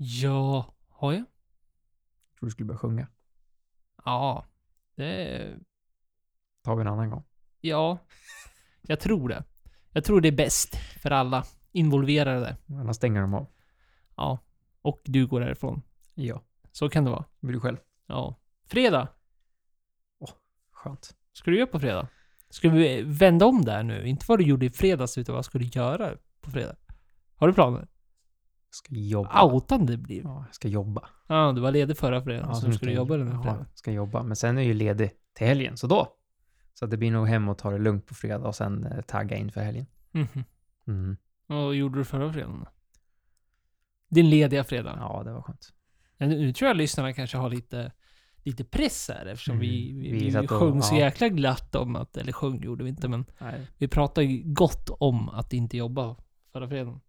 Ja, har jag? Jag tror du skulle börja sjunga. Ja, det... tar vi en annan gång. Ja, jag tror det. Jag tror det är bäst för alla involverade. Annars stänger de av. Ja. Och du går därifrån. Ja. Så kan det vara. Blir du själv. Ja. Fredag. Skönt. Ska du göra på fredag? Ska vi vända om där nu? Inte vad du gjorde i fredags, utan vad ska du göra på fredag? Har du planer? Ska jobba. Outande det blir. Ja, jag ska jobba. Ja, du var ledig förra fredagen, så så nu ska du jobba den här ja, fredagen. ska jobba. Men sen är jag ju ledig till helgen, så då. Så det blir nog hem och ta det lugnt på fredag och sen eh, tagga in för helgen. Mhm. Mm. Vad gjorde du förra fredagen då? Din lediga fredag? Ja, det var skönt. Men Nu tror jag lyssnarna kanske har lite, lite press här eftersom Mm. vi, vi, Vi vi, och- sjöng så ja. jäkla glatt om att, eller sjöng gjorde vi inte, men Nej, vi pratade ju gott om att inte jobba förra fredagen.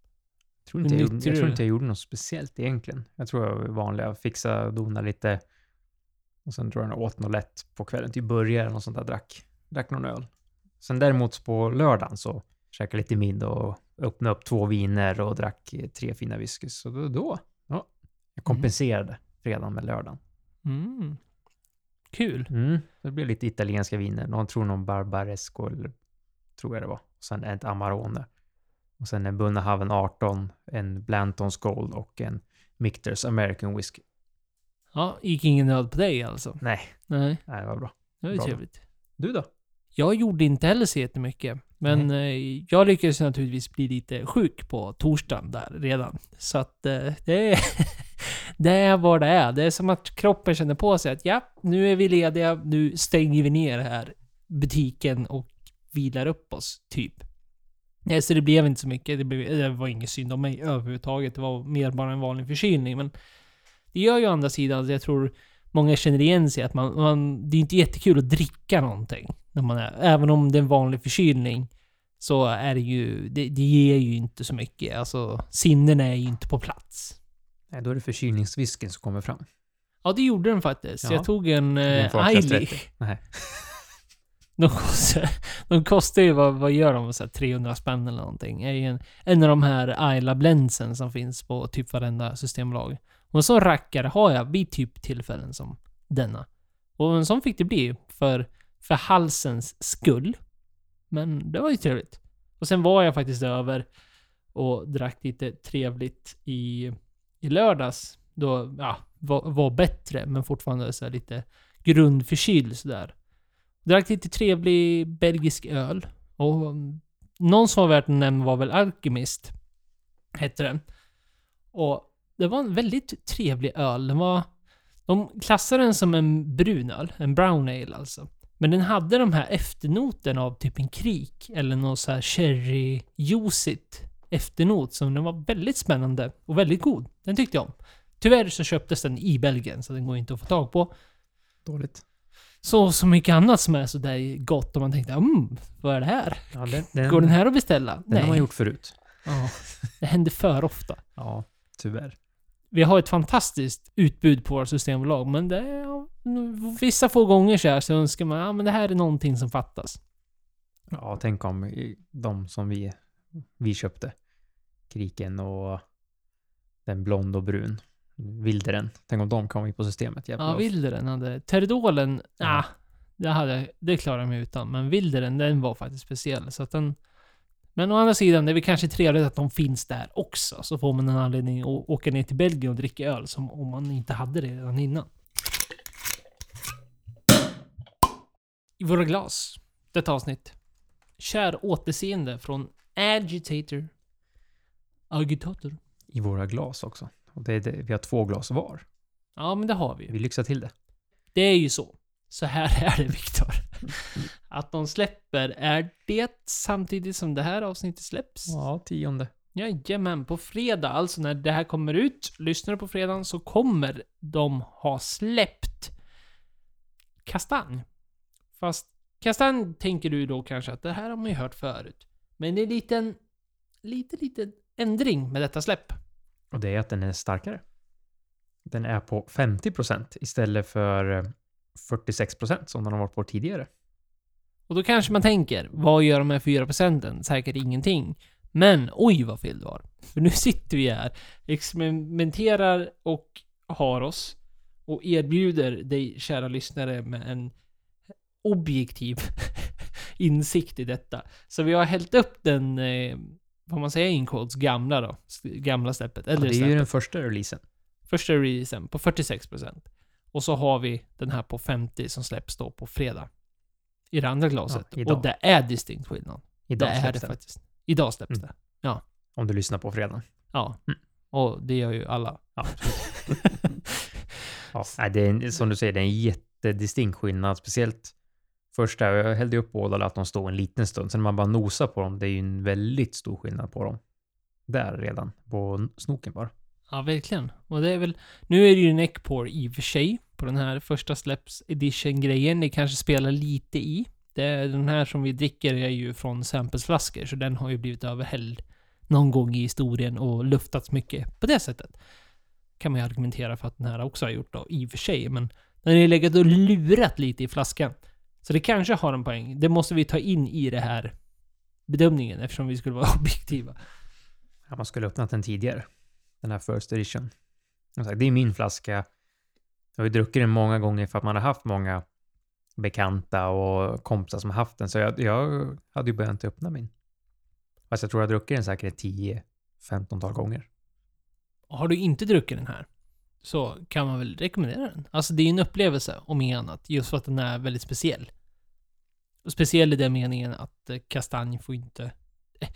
Jag tror inte jag, gjorde, jag tror inte jag gjorde något speciellt egentligen. Jag tror jag var vanliga, fixa, dona lite. Och sen tror jag jag åt något lätt på kvällen, typ burgare och sånt där, drack, drack någon öl. Sen däremot på lördagen så käkade jag lite middag och öppnade upp två viner och drack tre fina whiskys. Så då, då ja, jag kompenserade fredagen med lördagen. Mm. Kul. Mm. Det blev lite italienska viner. Någon tror någon Barbaresco, eller tror jag det var. Och sen ett Amarone. Och sen en Bunnahaven 18, en Blantons Gold och en Michters American Whiskey. Ja, gick ingen nöd på dig alltså? Nej, Nej, nej det var bra. det var Bra. trevligt. Du då? Jag gjorde inte heller så jättemycket. Men eh, jag lyckades naturligtvis bli lite sjuk på torsdagen där redan. Så att eh, det, är, det är vad det är. Det är som att kroppen känner på sig att ja, nu är vi lediga, nu stänger vi ner här butiken och vilar upp oss, typ. Nej, så det blev inte så mycket. Det, blev, det var inget synd om mig överhuvudtaget. Det var mer bara en vanlig förkylning. Men det gör ju å andra sidan att jag tror många känner igen sig att man, man... Det är inte jättekul att dricka någonting. När man är, även om det är en vanlig förkylning så är det ju... Det, det ger ju inte så mycket. Alltså, sinnena är ju inte på plats. Nej, då är det förkylningswhiskyn som kommer fram. Ja, det gjorde den faktiskt. Ja. Jag tog en eh. Nej. De kostar, de kostar ju, vad, vad gör de? Så här 300 spänn eller någonting. Är ju en, en av de här Ayla Blendsen som finns på typ varenda systembolag. Och en sån rackare har jag vid typ tillfällen som denna. Och en sån fick det bli för, för halsens skull. Men det var ju trevligt. Och sen var jag faktiskt över och drack lite trevligt i, i lördags. Då, ja, var, var bättre, men fortfarande så här lite grundförkyld sådär. Drack lite trevlig belgisk öl. Och mm, någon som var värt att nämna var väl Alchemist. Hette den. Och det var en väldigt trevlig öl. Den var... De klassade den som en brun öl. En brown ale alltså. Men den hade de här efternoterna av typ en krik. Eller någon så här cherryjuicigt efternot. Som den var väldigt spännande och väldigt god. Den tyckte jag om. Tyvärr så köptes den i Belgien, så den går inte att få tag på. Dåligt. Så, så mycket annat som är sådär gott och man tänkte mm, vad är det här? Ja, den, den, Går den här att beställa? den har man gjort förut. Ja, det händer för ofta. Ja, tyvärr. Vi har ett fantastiskt utbud på våra systembolag, men det är, ja, vissa få gånger så, här så önskar man ja, men det här är någonting som fattas. Ja, tänk om de som vi, vi köpte. Kriken och den blond och brun. Vilderen. Tänk om de kom in på systemet. Jävlar. Ja, Wilderen hade... Terridolen, ja. Ja. det, hade, det klarar jag mig utan. Men Wilderen, den var faktiskt speciell. Så att den... Men å andra sidan, det är väl kanske trevligt att de finns där också. Så får man en anledning att åka ner till Belgien och dricka öl som om man inte hade det redan innan. I våra glas, detta avsnitt. Kär återseende från Agitator. Agitator. I våra glas också. Och det är det, vi har två glas var. Ja, men det har vi ju. Vi lyxar till det. Det är ju så. Så här är det Viktor. Att de släpper, är det samtidigt som det här avsnittet släpps? Ja, tionde. Jajamän, på fredag, alltså när det här kommer ut, lyssnar du på fredagen, så kommer de ha släppt Kastanj. Fast Kastanj tänker du då kanske att det här har man ju hört förut. Men det är en liten, lite, lite ändring med detta släpp. Och det är att den är starkare. Den är på 50% istället för eh, 46% som den har varit på tidigare. Och då kanske man tänker, vad gör de här 4 procenten? Säkert ingenting. Men oj vad fel det var. För nu sitter vi här, experimenterar och har oss och erbjuder dig kära lyssnare med en objektiv insikt i detta. Så vi har hällt upp den, eh, vad man säger in quotes, gamla då. Gamla släppet. Ja, det är ju släppet. den första releasen. Första releasen på 46%. Och så har vi den här på 50 som släpps då på fredag. I det andra glaset. Ja, och det är distinkt skillnad. Idag det är det faktiskt. Idag släpps Mm. det. Om du lyssnar på fredag. Ja. Mm. Och det gör ju alla. Ja, ja. Nej, det är som du säger, det är en jättedistinkt skillnad. Speciellt första, jag hällde upp båda och lät dem stå en liten stund. Sen när man bara nosar på dem, det är ju en väldigt stor skillnad på dem. Där redan, på snoken bara. Ja, verkligen. Och det är väl... Nu är det ju neckpour i och för sig. På den här första släpps edition-grejen. Det kanske spelar lite i. Det den här som vi dricker är ju från samplesflaskor, så den har ju blivit överhälld någon gång i historien och luftats mycket på det sättet. Kan man ju argumentera för att den här också har gjort då, i och för sig. Men den har ju legat och lurat lite i flaskan. Så det kanske har en poäng. Det måste vi ta in i det här bedömningen eftersom vi skulle vara objektiva. Ja, man skulle öppnat den tidigare. Den här First Edition. Det är min flaska. Jag har ju druckit den många gånger för att man har haft många bekanta och kompisar som har haft den. Så jag, jag hade ju börjat öppna min. Fast jag tror jag har druckit den säkert 10-15-tal gånger. Har du inte druckit den här så kan man väl rekommendera den. Alltså det är ju en upplevelse om inget annat. Just för att den är väldigt speciell. Och speciell i den meningen att eh, kastanj får inte... eh,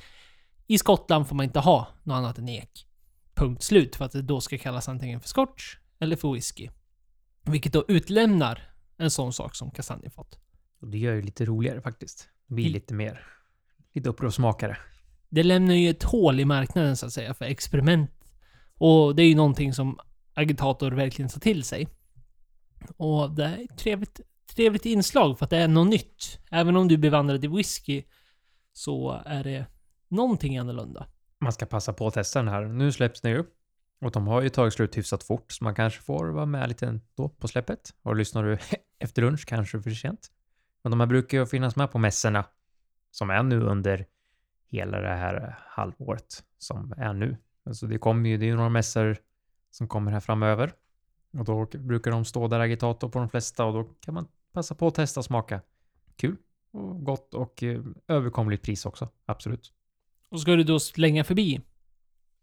I Skottland får man inte ha något annat än ek. Punkt slut. För att det då ska kallas antingen för scotch eller för whisky. Vilket då utlämnar en sån sak som kastanjefat. Och det gör ju lite roligare faktiskt. Det blir Mm. lite mer, lite upprorsmakare. Det lämnar ju ett hål i marknaden så att säga för experiment. Och det är ju någonting som agitator verkligen tar till sig. Och det är ett trevligt, trevligt inslag för att det är något nytt. Även om du är bevandrad i whisky så är det någonting annorlunda. Man ska passa på att testa den här. Nu släpps den ju. Och de har ju tagit slut hyfsat fort, så man kanske får vara med lite då på släppet. Och lyssnar du efter lunch kanske för sent. Men de här brukar ju finnas med på mässorna som är nu under hela det här halvåret som är nu. Alltså det kommer ju, det är ju några mässor som kommer här framöver. Och då brukar de stå där agitator på de flesta och då kan man passa på att testa och smaka. Kul och gott och eh, överkomligt pris också. Absolut. Och ska du då slänga förbi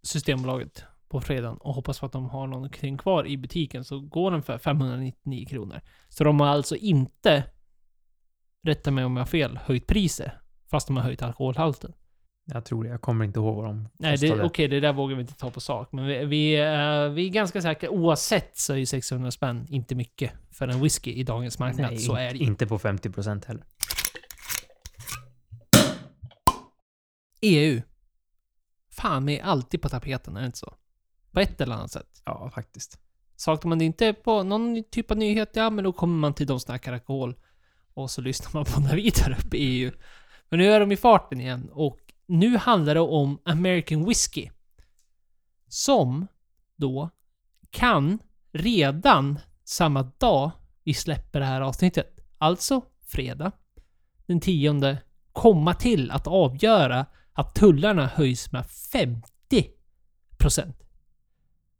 Systembolaget på fredagen och hoppas på att de har någonting kvar i butiken så går den för 599 kronor. Så de har alltså inte, rätta mig om jag har fel, höjt priset. Fast de har höjt alkoholhalten. Jag tror det. Jag kommer inte ihåg vad de Nej, det, okej, det där vågar vi inte ta på sak. Men vi, vi, eh, vi är ganska säkra. Oavsett så är ju 600 spänn inte mycket för en whisky i dagens marknad. Nej, så är det. Inte på 50% heller. EU. Fan, är alltid på tapeten, är det inte så? På ett eller annat sätt. Ja, faktiskt. Saknar man det inte på någon typ av nyhet, ja men då kommer man till De snackar alkohol. Och så lyssnar man på när vi tar upp EU. Men nu är de i farten igen och nu handlar det om American Whiskey. Som då kan redan samma dag vi släpper det här avsnittet, alltså fredag den tionde, komma till att avgöra att tullarna höjs med 50%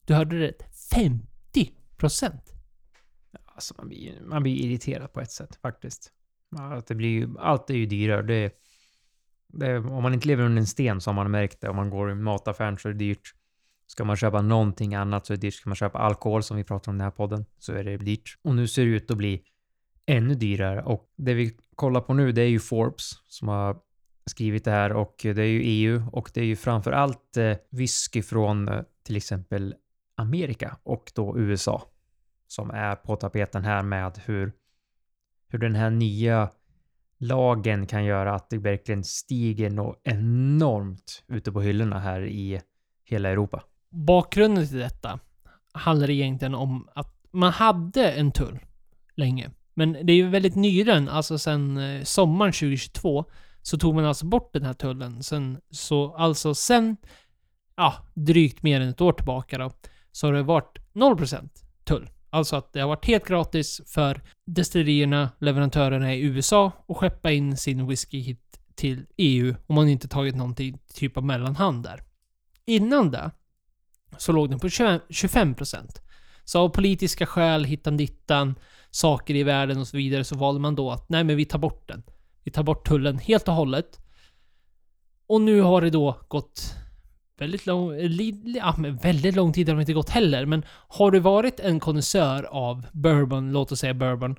Du hörde rätt. 50 Alltså man blir, man blir irriterad på ett sätt faktiskt. Att det blir allt är ju dyrare. Det, det, om man inte lever under en sten så har man märkt det. Om man går i mataffären så är det dyrt. Ska man köpa någonting annat så är det dyrt. Ska man köpa alkohol som vi pratar om i den här podden så är det dyrt. Och nu ser det ut att bli ännu dyrare. Och det vi kollar på nu det är ju Forbes som har skrivit det här och det är ju EU och det är ju framför allt eh, whisky från eh, till exempel Amerika och då USA som är på tapeten här med hur, hur den här nya lagen kan göra att det verkligen stiger något enormt ute på hyllorna här i hela Europa. Bakgrunden till detta handlar egentligen om att man hade en tull länge. Men det är ju väldigt nyligen, alltså sen eh, sommaren 2022, så tog man alltså bort den här tullen. Sen, så alltså sen, ja, drygt mer än ett år tillbaka då, så har det varit 0% tull. Alltså att det har varit helt gratis för destillerierna, leverantörerna i USA att skeppa in sin whisky hit till EU om man inte tagit någonting typ av mellanhand där. Innan det så låg den på 25%. Så av politiska skäl, hittan dittan, saker i världen och så vidare så valde man då att nej men vi tar bort den. Vi tar bort tullen helt och hållet. Och nu har det då gått väldigt lång, eh, li, ja, men väldigt lång tid har det inte gått heller, men har du varit en konnässör av bourbon, låt oss säga bourbon,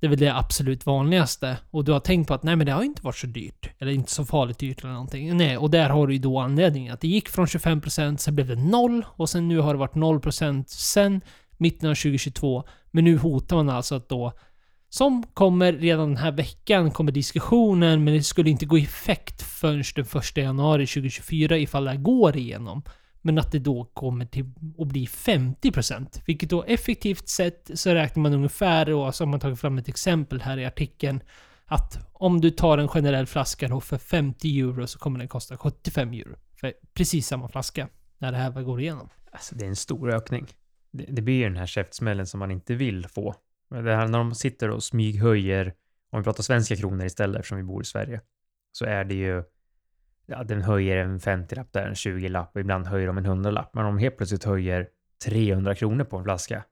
det är väl det absolut vanligaste. Och du har tänkt på att nej men det har inte varit så dyrt. Eller inte så farligt dyrt eller någonting. Nej, och där har du ju då anledningen. Att det gick från 25% sen blev det 0 och sen nu har det varit 0% sen mitten av 2022. Men nu hotar man alltså att då som kommer redan den här veckan, kommer diskussionen, men det skulle inte gå i effekt förrän den 1 januari 2024 ifall det här går igenom. Men att det då kommer till att bli 50%. Vilket då effektivt sett så räknar man ungefär, och så har man tagit fram ett exempel här i artikeln, att om du tar en generell flaska då för 50 euro så kommer den kosta 75 euro. För precis samma flaska. När det här väl går igenom. Alltså det är en stor ökning. Det, det blir ju den här käftsmällen som man inte vill få. Det här när de sitter och smyghöjer, om vi pratar svenska kronor istället eftersom vi bor i Sverige, så är det ju ja, den höjer en 50-lapp där, en 20-lapp och ibland höjer de en 100-lapp. Men om de helt plötsligt höjer 300 kronor på en flaska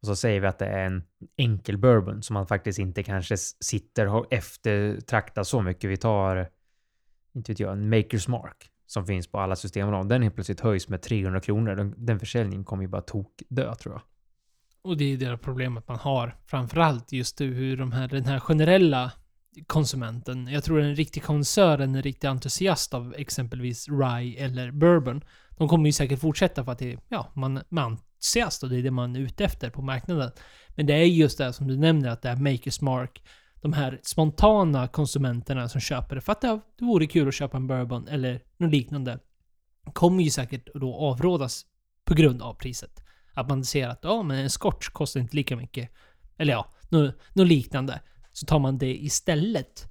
och så säger vi att det är en enkel bourbon som man faktiskt inte kanske sitter och eftertraktar så mycket. Vi tar, inte vet jag, en Makers Mark som finns på alla systembolag. Den helt plötsligt höjs med 300 kronor. Den, den försäljningen kommer ju bara tokdö tror jag. Och det är det problemet man har. Framförallt just hur de här, den här generella konsumenten. Jag tror en riktig konsör, en riktig entusiast av exempelvis rye eller bourbon. De kommer ju säkert fortsätta för att det, ja, man, man är entusiast och det är det man är ute efter på marknaden. Men det är just det som du nämner, att det är makers mark. De här spontana konsumenterna som köper det för att det vore kul att köpa en bourbon eller något liknande. Kommer ju säkert då avrådas på grund av priset. Att man ser att oh, men en scotch kostar inte lika mycket. Eller ja, något, något liknande så tar man det istället.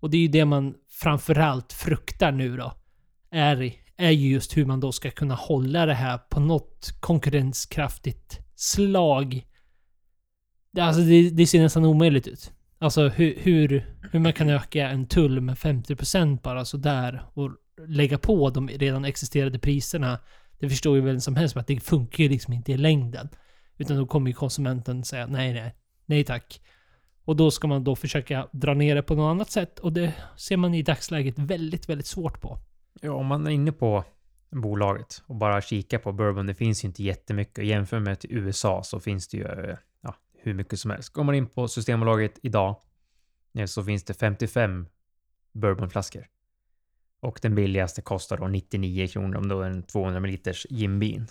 Och det är ju det man framförallt fruktar nu då. Är, är ju just hur man då ska kunna hålla det här på något konkurrenskraftigt slag. Alltså det, det ser nästan omöjligt ut. Alltså hur, hur, hur man kan öka en tull med 50% bara sådär och lägga på de redan existerande priserna. Det förstår ju vem som helst att det funkar ju liksom inte i längden. Utan då kommer ju konsumenten säga nej, nej, nej tack. Och då ska man då försöka dra ner det på något annat sätt och det ser man i dagsläget väldigt, väldigt svårt på. Ja, om man är inne på bolaget och bara kikar på bourbon, det finns ju inte jättemycket. Jämför med till USA så finns det ju ja, hur mycket som helst. Går man in på Systembolaget idag eh, så finns det 55 bourbonflaskor. Och den billigaste kostar då 99 kronor om då är en 200 ml Jim Beam.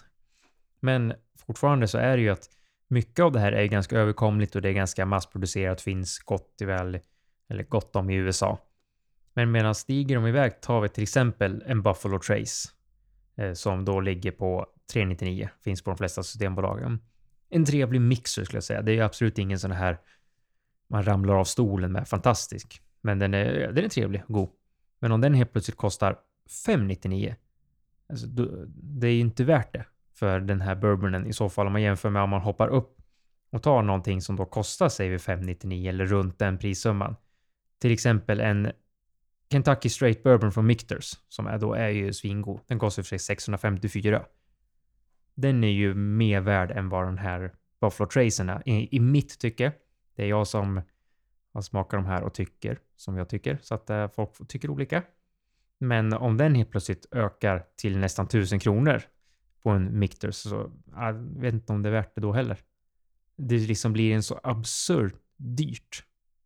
Men fortfarande så är det ju att mycket av det här är ganska överkomligt och det är ganska massproducerat, finns gott i väl, eller gott om i USA. Men medan stiger de iväg tar vi till exempel en Buffalo Trace eh, som då ligger på 399, finns på de flesta systembolagen. En trevlig mixer skulle jag säga. Det är absolut ingen sån här man ramlar av stolen med, fantastisk. Men den är, den är trevlig och god. Men om den helt plötsligt kostar 599, alltså, det är ju inte värt det för den här bourbonen i så fall om man jämför med om man hoppar upp och tar någonting som då kostar säger vi 599 eller runt den prissumman. Till exempel en Kentucky Straight Bourbon från Michters som är då är ju svingod. Den kostar för sig 654. Den är ju mer värd än vad den här Buffalo Tracen är i, i mitt tycke. Det är jag som vad smakar de här och tycker som jag tycker så att eh, folk tycker olika. Men om den helt plötsligt ökar till nästan 1000 kronor på en mikter så ah, jag vet inte om det är värt det då heller. Det liksom blir en så absurt dyrt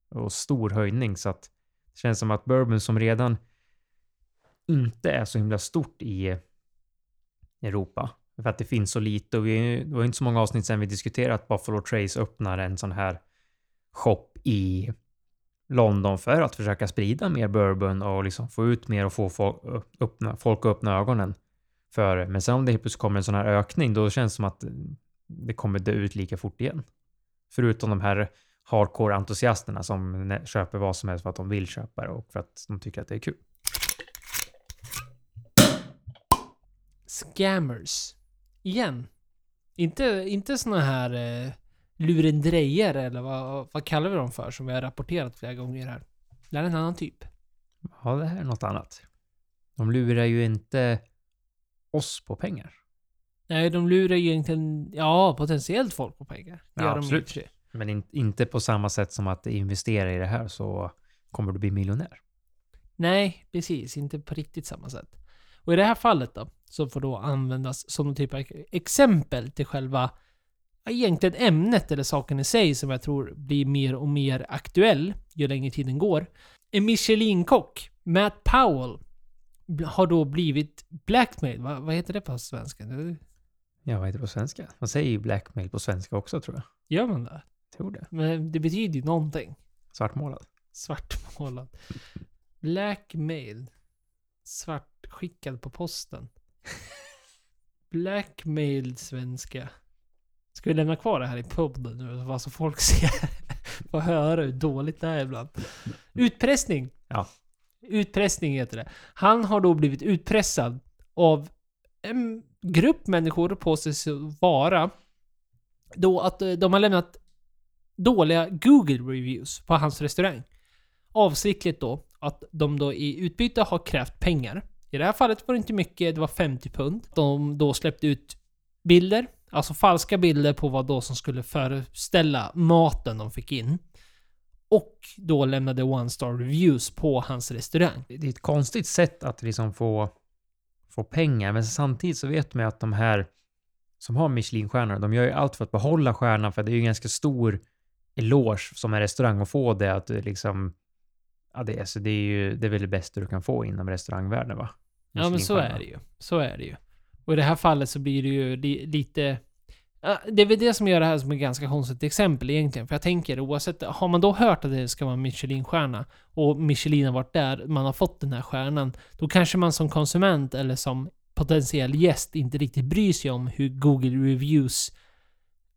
och stor höjning så att det känns som att bourbon som redan inte är så himla stort i Europa för att det finns så lite och vi, det var inte så många avsnitt sedan vi diskuterade att Buffalo Trace öppnar en sån här shop i London för att försöka sprida mer bourbon och liksom få ut mer och få folk, öppna, folk att öppna ögonen för Men sen om det helt plötsligt kommer en sån här ökning, då känns det som att det kommer dö ut lika fort igen. Förutom de här hardcore-entusiasterna som köper vad som helst för att de vill köpa det och för att de tycker att det är kul. Scammers. Igen. Inte, inte såna här eh, lurendrejer eller vad, vad kallar vi dem för som vi har rapporterat flera gånger här. Det är en annan typ. Ja, det här är något annat. De lurar ju inte oss på pengar. Nej, de lurar ju egentligen, ja, potentiellt folk på pengar. Det Ja, gör de absolut. sig. Men in, inte på samma sätt som att investera i det här så kommer du bli miljonär. Nej, precis. Inte på riktigt samma sätt. Och i det här fallet då, så får då användas som någon typ av exempel till själva egentligen ämnet eller saken i sig som jag tror blir mer och mer aktuell ju längre tiden går. En Michelin-kock, Matt Powell, har då blivit blackmail. Va, vad heter det på svenska? Nu Ja, vad heter det på svenska? Man säger ju blackmail på svenska också tror jag. Gör man det? Tror det. Men det betyder ju någonting. Svartmålad. Svartmålad. Blackmail. Svartskickad på posten. Blackmail svenska. Ska vi lämna kvar det här i podden nu? Bara så folk ser. Får höra hur dåligt det är ibland. Utpressning. Ja. Utpressning heter det. Han har då blivit utpressad av en grupp människor på sig vara. Då att eh, de har lämnat dåliga Google-reviews på hans restaurang. Avsiktligt då att de då i utbyte har krävt pengar. I det här fallet var det inte mycket, det var 50 pund. De då släppte ut bilder, alltså falska bilder på vad då som skulle föreställa maten de fick in. Och då lämnade one star reviews på hans restaurang. Det är ett konstigt sätt att liksom få, få pengar, men samtidigt så vet man ju att de här som har Michelinstjärnor, de gör ju allt för att behålla stjärnan, för det är ju en ganska stor eloge som en restaurang att få det, att liksom... Ja, det, är- alltså, det är ju det är väl det bästa du kan få inom restaurangvärlden, va? Ja men så är det ju. Så är det ju. Och i det här fallet så blir det ju li lite... Det är väl det som gör det här som ett ganska konstigt exempel egentligen. För jag tänker oavsett, har man då hört att det ska vara en Michelinstjärna och Michelin har varit där, man har fått den här stjärnan, då kanske man som konsument eller som potentiell gäst inte riktigt bryr sig om hur Google Reviews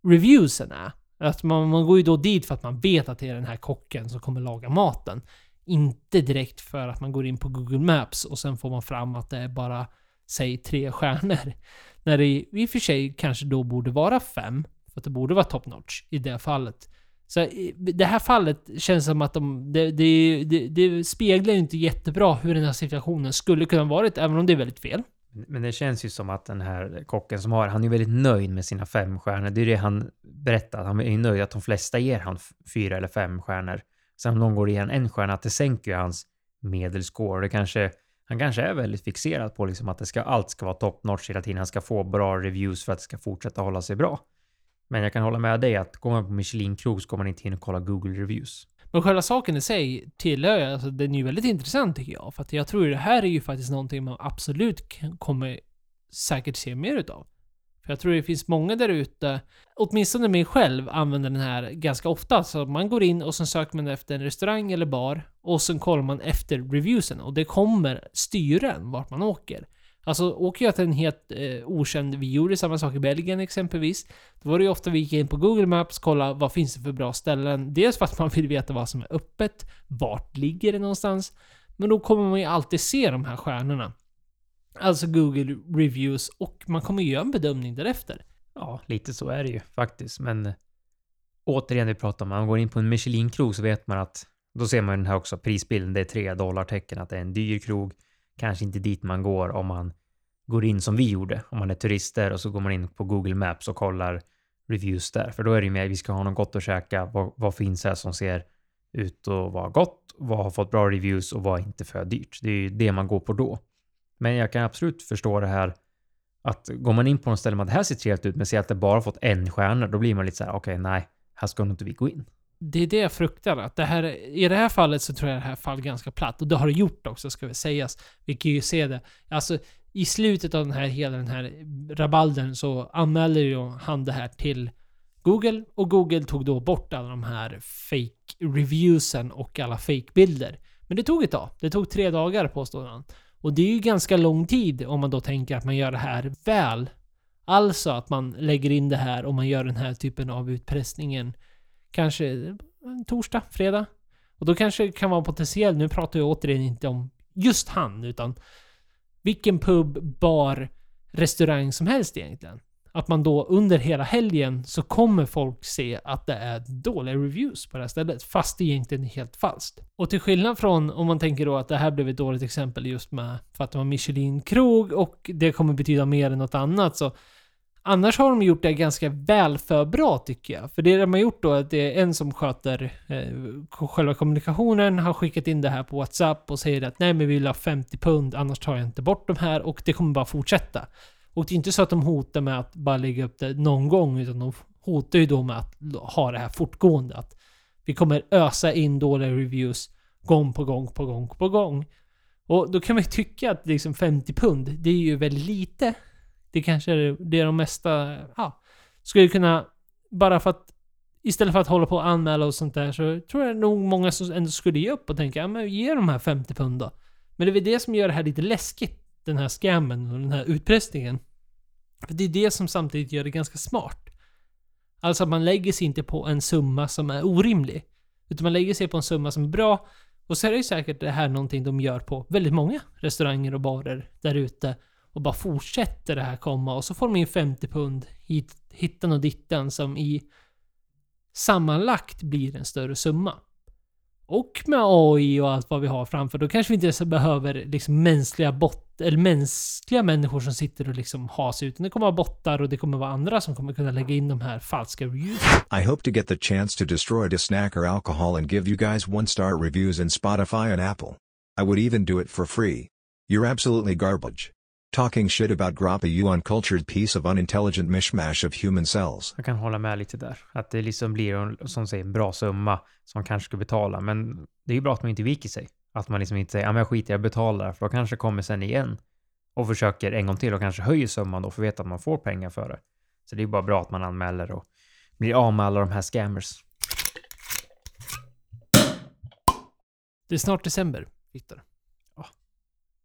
reviewsen är. Att man, man går ju då dit för att man vet att det är den här kocken som kommer laga maten. Inte direkt för att man går in på Google Maps och sen får man fram att det är bara, säg tre stjärnor. När det i och för sig kanske då borde vara fem. För att det borde vara top notch i det fallet. Så i det här fallet känns som att de, det, det, det, det speglar ju inte jättebra hur den här situationen skulle kunna varit, även om det är väldigt fel. Men det känns ju som att den här kocken som har, han är väldigt nöjd med sina fem stjärnor. Det är det han berättar, han är ju nöjd att de flesta ger han fyra eller fem stjärnor. Sen om någon går igen en stjärna, att det sänker ju hans medelscore. Det kanske, han kanske är väldigt fixerad på liksom att det ska, allt ska vara top notch hela tiden. Han ska få bra reviews för att det ska fortsätta hålla sig bra. Men jag kan hålla med dig att går man på Michelin-krog så går man inte in och kolla Google reviews. Men själva saken i sig tillhör ju, alltså den är ju väldigt intressant tycker jag. För att jag tror det här är ju faktiskt någonting man absolut kommer säkert se mer utav. För jag tror det finns många där ute, åtminstone mig själv, använder den här ganska ofta. Så man går in och sen söker man efter en restaurang eller bar och sen kollar man efter reviewsen och det kommer styren vart man åker. Alltså åker jag till en helt eh, okänd, vi gjorde samma sak i Belgien exempelvis. Då var det ju ofta vi gick in på Google Maps, kolla vad finns det för bra ställen. Dels för att man vill veta vad som är öppet, vart ligger det någonstans. Men då kommer man ju alltid se de här stjärnorna. Alltså Google Reviews och man kommer ju göra en bedömning därefter. Ja, lite så är det ju faktiskt. Men eh, återigen, vi pratar om, om man går in på en Michelin-krog så vet man att då ser man den här också prisbilden. Det är tre dollartecken, att det är en dyr krog. Kanske inte dit man går om man går in som vi gjorde. Om man är turister och så går man in på Google Maps och kollar reviews där. För då är det ju mer, vi ska ha något gott att käka. Vad, vad finns här som ser ut att vara gott? Vad har fått bra reviews och vad är inte för dyrt? Det är ju det man går på då. Men jag kan absolut förstå det här att går man in på något ställe med att det här ser trevligt ut men ser att det bara fått en stjärna, då blir man lite så här, okej, nej, här ska nog inte vi gå in. Det är det jag fruktar. Att det här, I det här fallet så tror jag det här faller ganska platt. Och det har det gjort också, ska vi sägas. Vi kan ju se det. Alltså, i slutet av den här, hela den här rabaldern så anmäler ju han det här till Google. Och Google tog då bort alla de här fake reviewsen och alla fake bilder. Men det tog ett tag. Det tog tre dagar påstår han. Och det är ju ganska lång tid om man då tänker att man gör det här väl. Alltså att man lägger in det här och man gör den här typen av utpressningen kanske eh, torsdag, fredag. Och då kanske det kan vara potentiellt, nu pratar jag återigen inte om just han, utan vilken pub, bar, restaurang som helst egentligen att man då under hela helgen så kommer folk se att det är dåliga reviews på det här stället, fast det egentligen är helt falskt. Och till skillnad från om man tänker då att det här blev ett dåligt exempel just med för att det var Michelin-krog och det kommer betyda mer än något annat så Annars har de gjort det ganska väl för bra tycker jag. För det de har gjort då är att det är en som sköter eh, själva kommunikationen, har skickat in det här på WhatsApp och säger att nej men vi vill ha 50 pund, annars tar jag inte bort de här och det kommer bara fortsätta. Och det är inte så att de hotar med att bara lägga upp det någon gång, utan de hotar ju då med att ha det här fortgående. Att vi kommer ösa in dåliga reviews gång på gång på gång på gång. Och då kan man ju tycka att liksom 50 pund, det är ju väldigt lite. Det kanske är det de mesta, ja, skulle kunna, bara för att Istället för att hålla på och anmäla och sånt där så tror jag nog många som ändå skulle ge upp och tänka ja men ge de här 50 pund då. Men det är väl det som gör det här lite läskigt. Den här scammen och den här utpressningen. För det är det som samtidigt gör det ganska smart. Alltså att man lägger sig inte på en summa som är orimlig. Utan man lägger sig på en summa som är bra. Och så är det ju säkert det här någonting de gör på väldigt många restauranger och barer där ute. Och bara fortsätter det här komma och så får de in 50 pund hit, hittan och dittan som i sammanlagt blir en större summa. Och med AI och allt vad vi har framför, då kanske vi inte ens behöver liksom mänskliga bot eller mänskliga människor som sitter och liksom har sig utan det kommer vara bottar och det kommer vara andra som kommer kunna lägga in de här falska reviews. I hope to get the chance to destroy the snack or alcohol and give you guys one star reviews in Spotify and Apple. I would even do it for free. You're absolutely garbage. Talking shit about Grappa you uncultured piece of unintelligent mishmash of human cells. Jag kan hålla med lite där. Att det liksom blir en, som säger, en bra summa som man kanske ska betala. Men det är ju bra att man inte viker sig. Att man liksom inte säger, ja men jag skiter jag betalar. För då kanske kommer sen igen. Och försöker en gång till och kanske höjer summan då för att veta att man får pengar för det. Så det är bara bra att man anmäler och blir av med alla de här scammers. Det är snart december, Viktor.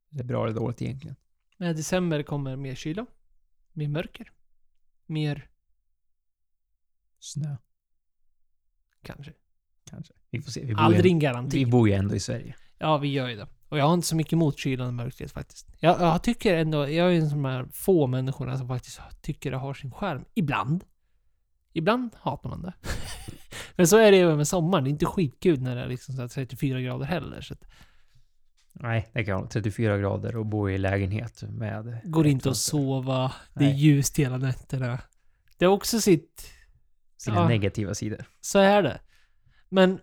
Det är bra eller dåligt egentligen. Med december kommer mer kyla, mer mörker, mer Snö, kanske. kanske. Vi får se. Vi bor, Aldrig en garanti. vi bor ju ändå i Sverige. Ja, vi gör ju det. Och jag har inte så mycket emot kylan och mörkret faktiskt. Jag, jag tycker ändå, jag är en sån här få människorna som faktiskt tycker det har sin skärm. Ibland. Ibland hatar man det. Men så är det ju med sommaren. Det är inte skitkul när det är liksom så här 34 grader heller. Så att Nej, det kan vara 34 grader och bo i lägenhet med... går inte att sova. Det är Nej. ljust hela nätterna. Det är också sitt... Sina Ja. negativa sidor. Så är det. Men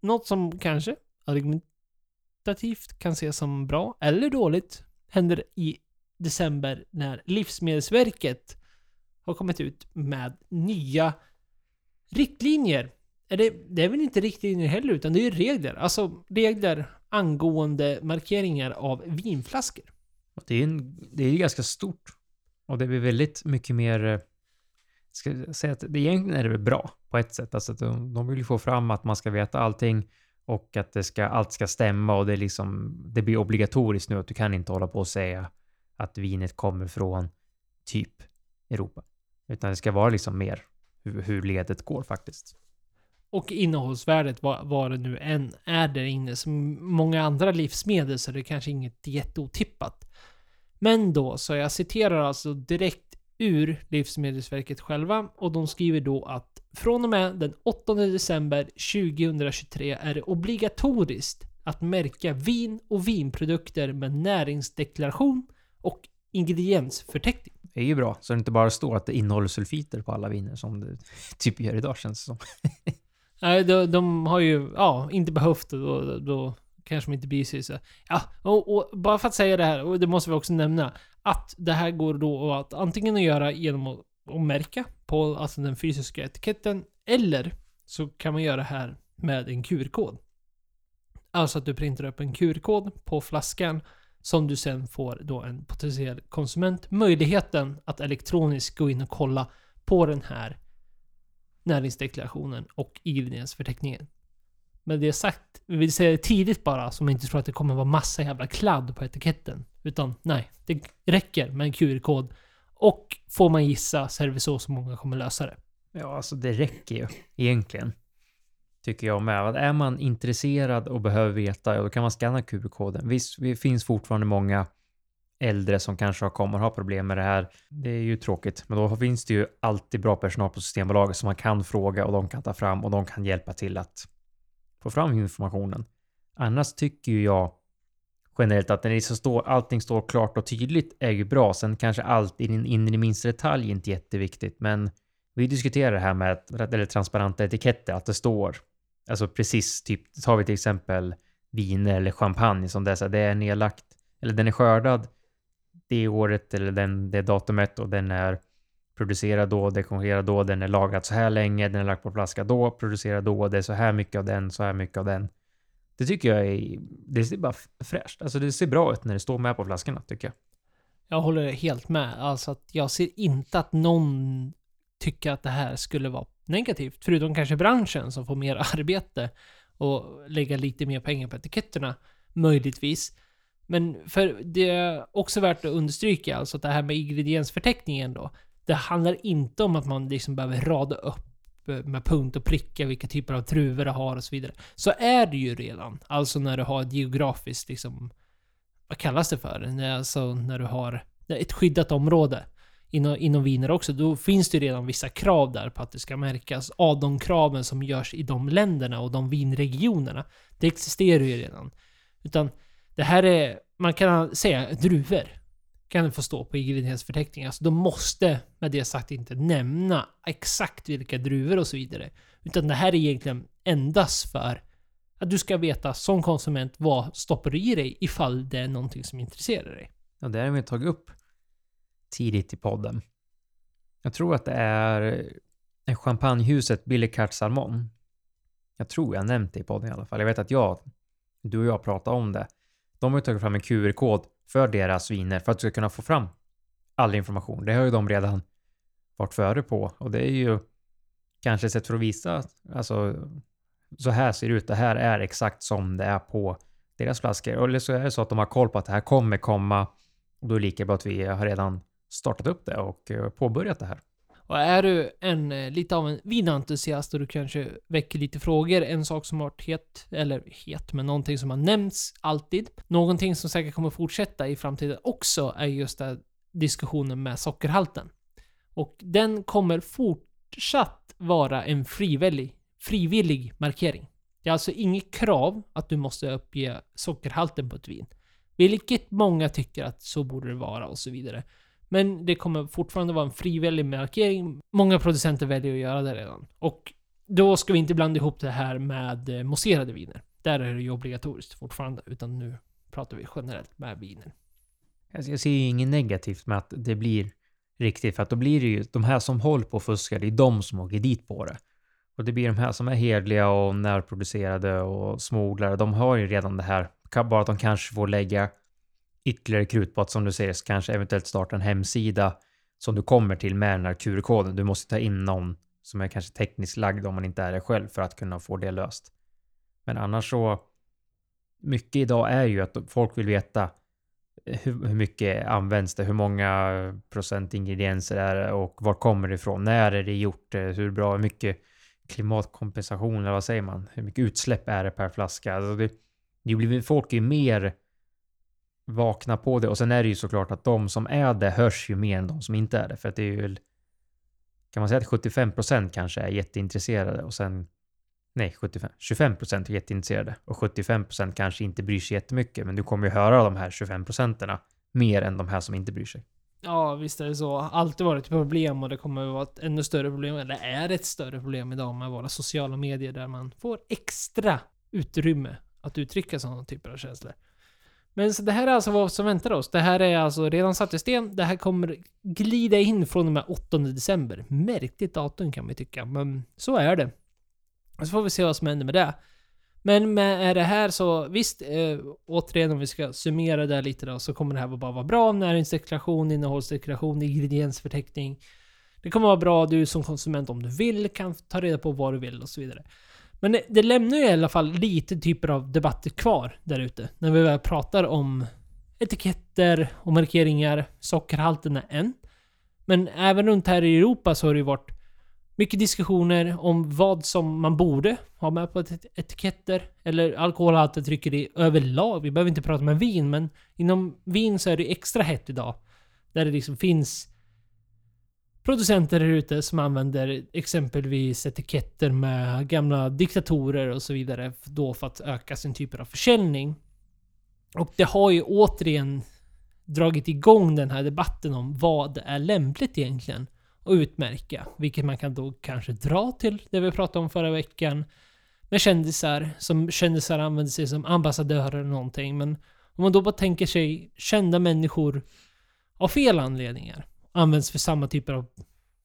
något som kanske argumentativt kan ses som bra eller dåligt händer i december när Livsmedelsverket har kommit ut med nya riktlinjer. Är det, det är väl inte riktlinjer heller, utan det är ju regler. Alltså regler angående markeringar av vinflaskor. Det är, en, det är ju ganska stort. Och det blir väldigt mycket mer... Eh, ska jag säga att det egentligen är det väl bra på ett sätt. Alltså att de, de vill ju få fram att man ska veta allting och att det ska, allt ska stämma och det är liksom... Det blir obligatoriskt nu att du kan inte hålla på och säga att vinet kommer från typ Europa. Utan det ska vara liksom mer hur, hur ledet går faktiskt. Och innehållsvärdet, vad, vad det nu än är där inne. Som många andra livsmedel så är det kanske inget jätteotippat. Men då, så jag citerar alltså direkt ur Livsmedelsverket själva och de skriver då att från och med den 8 december 2023 är det obligatoriskt att märka vin och vinprodukter med näringsdeklaration och ingrediensförteckning. Det är ju bra, så det inte bara står att det innehåller sulfiter på alla viner som det typ gör idag känns det som. Nej, de, de har ju, ja, inte behövt det. Då, då kanske de inte blir sig så. Ja, och, och bara för att säga det här, och det måste vi också nämna, att det här går då att antingen att göra genom att, att märka på alltså den fysiska etiketten, eller så kan man göra det här med en QR-kod. Alltså att du printar upp en QR-kod på flaskan som du sen får då en potentiell konsument möjligheten att elektroniskt gå in och kolla på den här näringsdeklarationen och ingrediensförteckningen. Men det är sagt, vi vill säga det tidigt bara, så man inte tror att det kommer vara massa jävla kladd på etiketten. Utan nej, det räcker med en QR-kod. Och får man gissa så är det väl så som många kommer lösa det. Ja, alltså det räcker ju egentligen. Tycker jag med. Är man intresserad och behöver veta, ja, då kan man scanna QR-koden. Visst, det finns fortfarande många äldre som kanske kommer ha problem med det här. Det är ju tråkigt, men då finns det ju alltid bra personal på Systembolaget som man kan fråga och de kan ta fram och de kan hjälpa till att få fram informationen. Annars tycker ju jag generellt att när det så står, allting står klart och tydligt är ju bra. Sen kanske allt i den inre minsta detalj är inte jätteviktigt, men vi diskuterar det här med eller transparenta etiketter, att det står alltså precis typ, tar vi till exempel viner eller champagne som det är, så det är nedlagt eller den är skördad det året eller den, det datumet och den är producerad då, dekorerad då, den är lagrad så här länge, den är lagd på flaska då, producerad då, det är så här mycket av den, så här mycket av den. Det tycker jag är, det ser bara fräscht. Alltså det ser bra ut när det står med på flaskorna tycker jag. Jag håller helt med. Alltså att jag ser inte att någon tycker att det här skulle vara negativt. Förutom kanske branschen som får mer arbete och lägga lite mer pengar på etiketterna. Möjligtvis. Men för det är också värt att understryka alltså att det här med ingrediensförteckningen då. Det handlar inte om att man liksom behöver rada upp med punkt och pricka vilka typer av truvor det har och så vidare. Så är det ju redan. Alltså när du har ett geografiskt liksom... Vad kallas det för? Alltså när du har ett skyddat område inom, inom viner också, då finns det redan vissa krav där på att det ska märkas av de kraven som görs i de länderna och de vinregionerna. Det existerar ju redan. Utan det här är, man kan säga druvor. Kan få stå på ingrediensförteckningen. Alltså de måste med det sagt inte nämna exakt vilka druvor och så vidare. Utan det här är egentligen endast för att du ska veta som konsument vad stoppar du i dig ifall det är någonting som intresserar dig. Ja, det har vi tagit upp tidigt i podden. Jag tror att det är champagnehuset Billy Cart Salmon. Jag tror jag nämnt det i podden i alla fall. Jag vet att jag, du och jag pratade om det. De har ju tagit fram en QR-kod för deras viner för att du ska kunna få fram all information. Det har ju de redan varit före på och det är ju kanske ett sätt för att visa alltså så här ser det ut. Det här är exakt som det är på deras flaskor. Eller så är det så att de har koll på att det här kommer komma och då är det lika bra att vi har redan startat upp det och eh, påbörjat det här. Och är du en, eh, lite av en vinentusiast och du kanske väcker lite frågor, en sak som har varit het, eller het, men någonting som har nämnts alltid. Någonting som säkert kommer fortsätta i framtiden också är just den diskussionen med sockerhalten. Och den kommer fortsatt vara en frivillig, frivillig markering. Det är alltså inget krav att du måste uppge sockerhalten på ett vin. Vilket många tycker att så borde det vara och så vidare. Men det kommer fortfarande vara en frivillig markering. Många producenter väljer att göra det redan. Och då ska vi inte blanda ihop det här med eh, mousserade viner. Där är det ju obligatoriskt fortfarande, utan nu pratar vi generellt med viner. Alltså, jag ser ju inget negativt med att det blir riktigt, för att då blir det ju de här som håller på och fuskar, det är de som åker dit på det. Och det blir de här som är hedliga och närproducerade och småodlare, de har ju redan det här. Bara att de kanske får lägga ytterligare krut på att som du säger kanske eventuellt starta en hemsida som du kommer till med den här QR-koden. Du måste ta in någon som är kanske tekniskt lagd om man inte är det själv för att kunna få det löst. Men annars så mycket idag är ju att folk vill veta hur, hur mycket används det? Hur många procent ingredienser är det och var kommer det ifrån? När är det gjort? Hur bra? Hur mycket klimatkompensation eller vad säger man? Hur mycket utsläpp är det per flaska? Alltså det, det blir, folk är ju mer vakna på det. Och sen är det ju såklart att de som är det hörs ju mer än de som inte är det. För att det är ju... Kan man säga att 75% kanske är jätteintresserade och sen... Nej, 75. 25 är jätteintresserade och 75% kanske inte bryr sig jättemycket. Men du kommer ju höra de här 25 procenterna mer än de här som inte bryr sig. Ja, visst är det så. Alltid varit ett problem och det kommer att vara ett ännu större problem, eller är ett större problem idag med våra sociala medier där man får extra utrymme att uttrycka sådana typer av känslor. Men så det här är alltså vad som väntar oss. Det här är alltså redan satt i sten. Det här kommer glida in från och med 8 december. Märkligt datum kan vi tycka, men så är det. Så får vi se vad som händer med det. Men med det här så visst, eh, återigen om vi ska summera det lite då, så kommer det här bara vara bra. Näringsdeklaration, innehållsdeklaration, ingrediensförteckning. Det kommer vara bra du som konsument om du vill kan ta reda på vad du vill och så vidare. Men det, det, lämnar ju i alla fall lite typer av debatter kvar där ute. När vi väl pratar om etiketter och markeringar. Sockerhalten är en. Men även runt här i Europa så har det ju varit mycket diskussioner om vad som man borde ha med på et- etiketter. Eller alkoholhaltetrycker i överlag. Vi behöver inte prata med vin, men inom vin så är det extra hett idag. Där det liksom finns producenter där ute som använder exempelvis etiketter med gamla diktatorer och så vidare. Då för att öka sin typ av försäljning. Och det har ju återigen dragit igång den här debatten om vad är lämpligt egentligen att utmärka. Vilket man kan då kanske dra till det vi pratade om förra veckan. Med kändisar, som kändisar använder sig som ambassadörer eller någonting. Men om man då bara tänker sig kända människor av fel anledningar. Används för samma typer av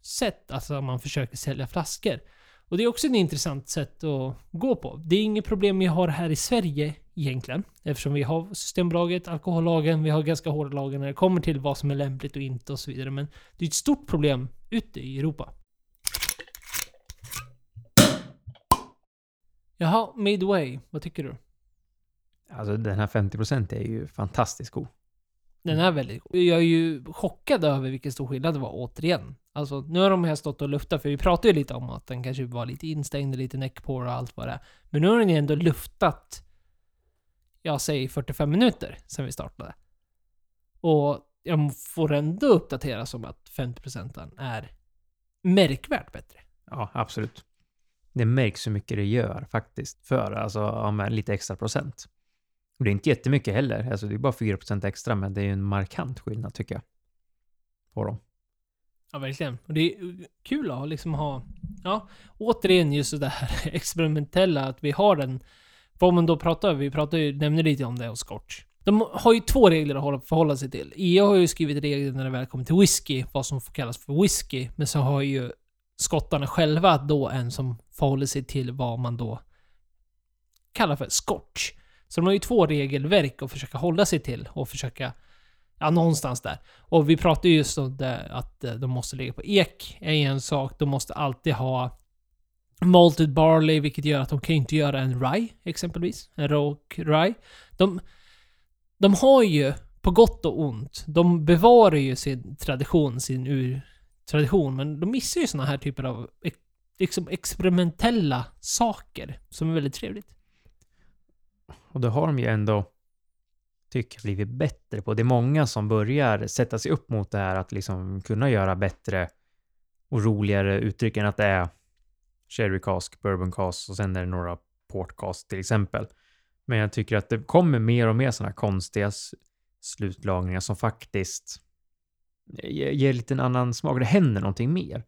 sätt. Alltså man försöker sälja flaskor. Och det är också ett intressant sätt att gå på. Det är inget problem vi har här i Sverige egentligen. Eftersom vi har Systembolaget, alkohollagen, vi har ganska hårda lagar när det kommer till vad som är lämpligt och inte och så vidare. Men det är ett stort problem ute i Europa. Jaha, Midway. Vad tycker du? Alltså den här 50% är ju fantastiskt god. Den är väldigt god. Jag är ju chockad över vilken stor skillnad det var återigen. Alltså nu har de här stått och luftat, för vi pratade ju lite om att den kanske var lite instängd, lite neckpore och allt vad det är. Men nu har den ju ändå luftat, jag säger 45 minuter sedan vi startade. Och jag får ändå uppdatera som att 50% är märkvärt bättre. Ja, absolut. Det märks hur mycket det gör faktiskt för alltså, med lite extra procent. Och det är inte jättemycket heller. Alltså, det är bara 4% extra, men det är ju en markant skillnad tycker jag. På dem. Ja, verkligen. Och det är kul att liksom ha, ja, återigen just det här experimentella, att vi har den, vad man då pratar om, vi pratar ju, nämnde lite om det hos Scotch. De har ju två regler att förhålla sig till. EU har ju skrivit regler när det väl kommer till whisky, vad som får kallas för whisky, men så har ju skottarna själva då en som förhåller sig till vad man då kallar för Scotch. Så de har ju två regelverk att försöka hålla sig till och försöka Ja, någonstans där. Och vi pratade just om det, att eh, de måste ligga på ek, är en sak. De måste alltid ha malted barley, vilket gör att de kan ju inte göra en rye, exempelvis. En Rock rye. De, de har ju, på gott och ont, de bevarar ju sin tradition, sin urtradition, men de missar ju såna här typer av liksom experimentella saker, som är väldigt trevligt. Och det har de ju ändå, tycker jag, blivit bättre på. Det är många som börjar sätta sig upp mot det här att liksom kunna göra bättre och roligare uttryck än att det är sherry cask, bourbon cask och sen är det några port cask till exempel. Men jag tycker att det kommer mer och mer sådana konstiga slutlagningar som faktiskt ger, ger lite en annan smak. Det händer någonting mer.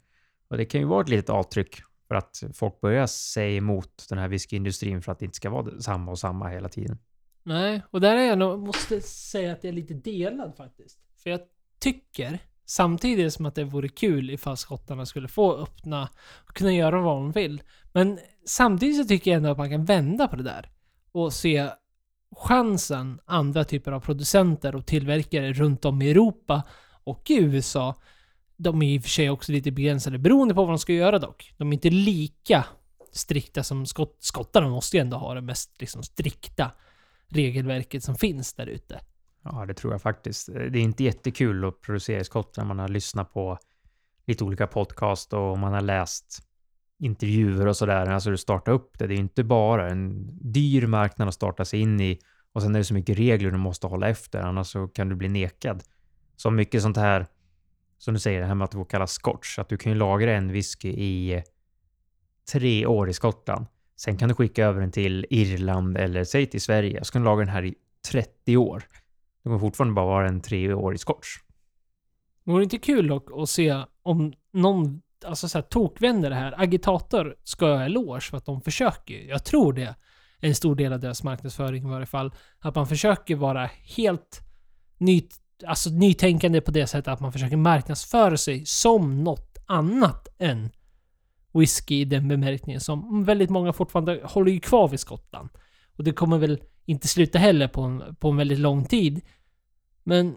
Och det kan ju vara ett litet avtryck för att folk börjar säga emot den här whiskyindustrin för att det inte ska vara samma och samma hela tiden. Nej, och där är jag nog, måste säga att jag är lite delad faktiskt. För jag tycker, samtidigt som att det vore kul ifall skottarna skulle få öppna och kunna göra vad de vill. Men samtidigt så tycker jag ändå att man kan vända på det där. Och se chansen andra typer av producenter och tillverkare runt om i Europa och i USA. De är i och för sig också lite begränsade beroende på vad de ska göra dock. De är inte lika strikta som skott, skottarna måste ju ändå ha det mest liksom strikta regelverket som finns där ute. Ja, det tror jag faktiskt. Det är inte jättekul att producera i Skottland. Man har lyssnat på lite olika podcast och man har läst intervjuer och sådär. Alltså du startar upp det. Det är inte bara en dyr marknad att starta sig in i och sen är det så mycket regler du måste hålla efter. Annars så kan du bli nekad. Så mycket sånt här, som du säger, det här med att det får kallas scotch. Att du kan ju lagra en whisky i tre år i Skottland. Sen kan du skicka över den till Irland eller säg till Sverige. Så kan du lagra den här i 30 år. Det kommer fortfarande bara vara en treårig scotch. Vore det inte kul dock att se om någon alltså så här, tokvänder det här. Agitator ska jag ha eloge för att de försöker. Jag tror det är en stor del av deras marknadsföring i varje fall. Att man försöker vara helt nytt alltså, nytänkande på det sättet att man försöker marknadsföra sig som något annat än whisky i den bemärkningen som väldigt många fortfarande håller ju kvar vid Skottland. Och det kommer väl inte sluta heller på en, på en väldigt lång tid. Men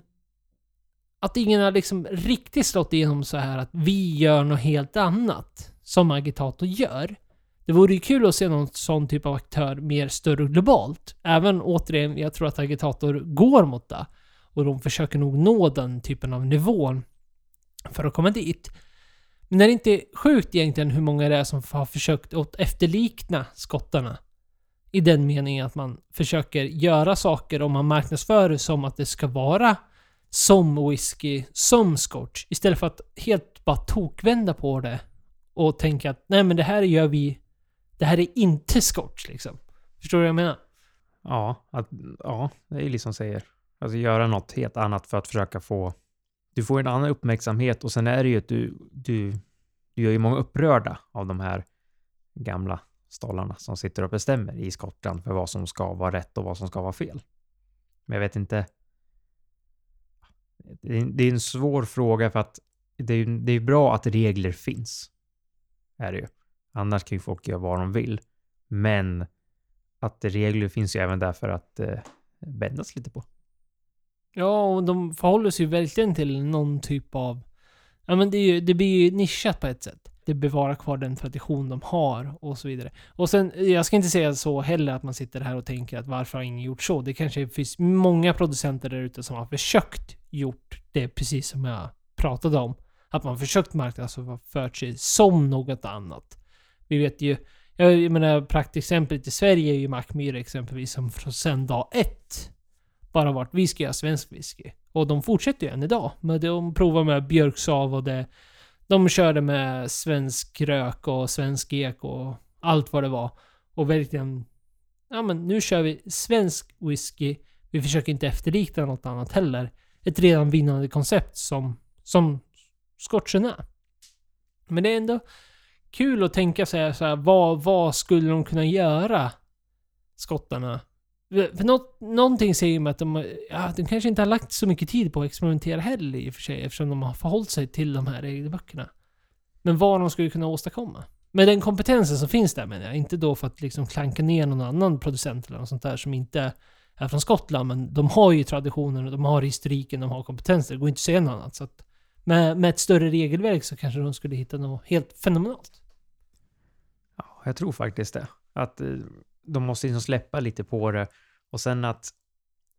att ingen har liksom riktigt slått igenom så här att vi gör något helt annat som agitator gör. Det vore ju kul att se någon sån typ av aktör mer större globalt. Även återigen, jag tror att agitator går mot det. Och de försöker nog nå den typen av nivån för att komma dit. Men är det inte sjukt egentligen hur många det är som har försökt att efterlikna skottarna? I den meningen att man försöker göra saker och man marknadsför det som att det ska vara som whisky, som scotch. Istället för att helt bara tokvända på det och tänka att nej men det här gör vi... Det här är inte scotch liksom. Förstår du vad jag menar? Ja, att, ja, det är liksom säger. Alltså göra något helt annat för att försöka få... Du får en annan uppmärksamhet och sen är det ju att du, du, du gör ju många upprörda av de här gamla stollarna som sitter och bestämmer i Skottland för vad som ska vara rätt och vad som ska vara fel. Men jag vet inte. Det är, en svår fråga för att det är, det är bra att regler finns. Är det ju. Annars kan ju folk göra vad de vill. Men att regler finns ju även där för att eh, bändas lite på. Ja, och de förhåller sig ju verkligen till någon typ av... Ja men det, är ju, det blir ju nischat på ett sätt. Det bevarar kvar den tradition de har och så vidare. Och sen, jag ska inte säga så heller att man sitter här och tänker att varför har ingen gjort så? Det kanske finns många producenter där ute som har försökt gjort det precis som jag pratade om. Att man försökt marknadsföra sig som något annat. Vi vet ju, jag menar praktexemplet i Sverige är ju Mackmyra exempelvis som från sen dag ett bara varit vi ska göra svensk whisky. Och de fortsätter ju än idag. Men de provar med björksav och det. De körde med svensk rök och svensk ek och allt vad det var. Och verkligen... Ja men nu kör vi svensk whisky. Vi försöker inte efterlikna något annat heller. Ett redan vinnande koncept som, som scotchen är. Men det är ändå kul att tänka sig så här, vad, vad skulle de kunna göra? Skottarna. För något, någonting säger mig att de, ja, de kanske inte har lagt så mycket tid på att experimentera heller i och för sig eftersom de har förhållit sig till de här regelböckerna. Men vad de skulle kunna åstadkomma. Med den kompetensen som finns där menar jag. Inte då för att liksom klanka ner någon annan producent eller något sånt där som inte är från Skottland. Men de har ju traditionen och de har historiken, de har kompetenser. Det går inte att säga något annat. Så att med, med ett större regelverk så kanske de skulle hitta något helt fenomenalt. Ja, jag tror faktiskt det. Att eh, de måste liksom släppa lite på det. Och sen att,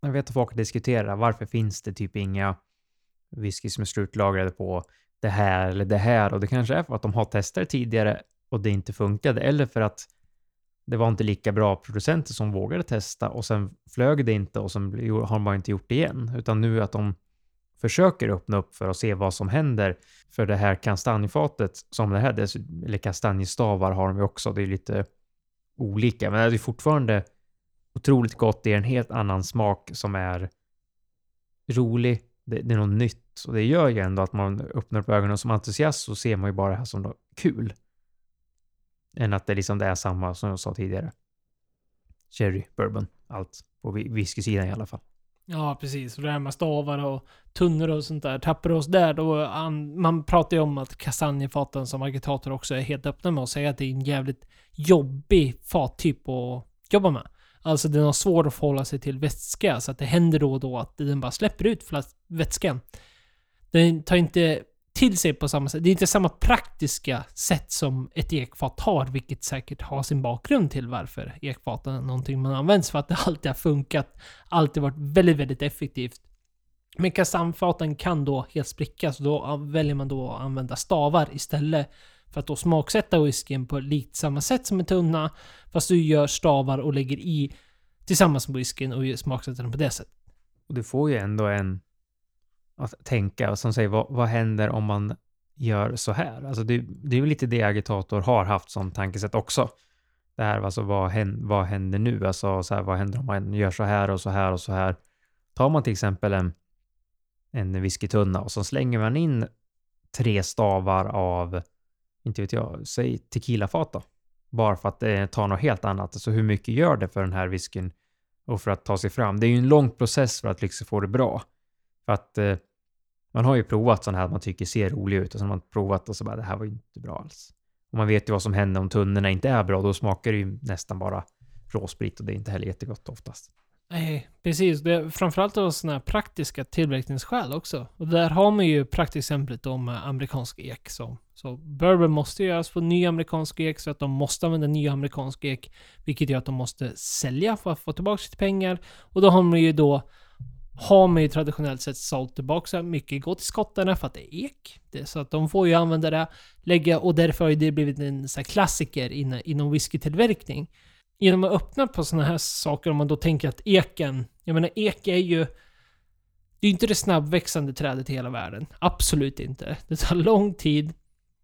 jag vet att folk diskuterar, varför finns det typ inga whisky som är slutlagrade på det här eller det här? Och det kanske är för att de har testat tidigare och det inte funkade, eller för att det var inte lika bra producenter som vågade testa och sen flög det inte och sen har man inte gjort det igen. Utan nu att de försöker öppna upp för att se vad som händer. För det här kastanjefatet som det här, eller kastanjestavar har de ju också, det är lite olika, men det är fortfarande otroligt gott. Det är en helt annan smak som är rolig. Det, det är något nytt och det gör ju ändå att man öppnar upp ögonen. Som entusiast så ser man ju bara det här som något kul. Än att det liksom det är samma som jag sa tidigare. Cherry, bourbon, allt. På whiskysidan i alla fall. Ja, precis. Och det här med stavar och tunnor och sånt där. Tappar oss där, då... man pratar ju om att kastanjefaten som agitator också är helt öppna med att säga att det är en jävligt jobbig fattyp att jobba med. Alltså den har svårt att förhålla sig till vätska, så att det händer då och då att den bara släpper ut vätskan. Den tar inte till sig på samma sätt. Det är inte samma praktiska sätt som ett ekfat har, vilket säkert har sin bakgrund till varför ekfaten är någonting man används för att det alltid har funkat. Alltid varit väldigt, väldigt effektivt. Men kastanjefaten kan då helt sprickas och då väljer man då att använda stavar istället för att då smaksätta whiskyn på likt samma sätt som en tunna. Fast du gör stavar och lägger i tillsammans med whiskyn och smaksätter den på det sättet. Och du får ju ändå en att tänka som säger vad, vad händer om man gör så här? Alltså det, det är ju lite det agitator har haft som tankesätt också. Det här, alltså vad händer, vad händer nu? Alltså så här, vad händer om man gör så här och så här och så här? Tar man till exempel en, en whiskytunna och så slänger man in tre stavar av inte vet jag, säg tequilafat då. Bara för att eh, ta något helt annat. Alltså hur mycket gör det för den här whiskyn och för att ta sig fram? Det är ju en lång process för att liksom få det bra. För att eh, man har ju provat sådana här man tycker ser roliga ut och så har man provat och så bara det här var ju inte bra alls. Och man vet ju vad som händer om tunnorna inte är bra. Då smakar det ju nästan bara råsprit och det är inte heller jättegott oftast. Nej, precis. Det är framförallt av sådana här praktiska tillverkningsskäl också. Och där har man ju praktexemplet om eh, amerikansk ek. Så, så bourbon måste göras på ny amerikansk ek, så att de måste använda ny amerikansk ek. Vilket gör att de måste sälja för att få tillbaka sitt pengar. Och då har man ju då har man ju traditionellt sett sålt tillbaka. Mycket går till skottarna för att det är ek. Det är så att de får ju använda det, lägga och därför har ju det blivit en så här klassiker inom, inom whiskytillverkning. Genom att öppna på sådana här saker, om man då tänker att eken, jag menar ek är ju det är inte det snabbväxande trädet i hela världen. Absolut inte. Det tar lång tid.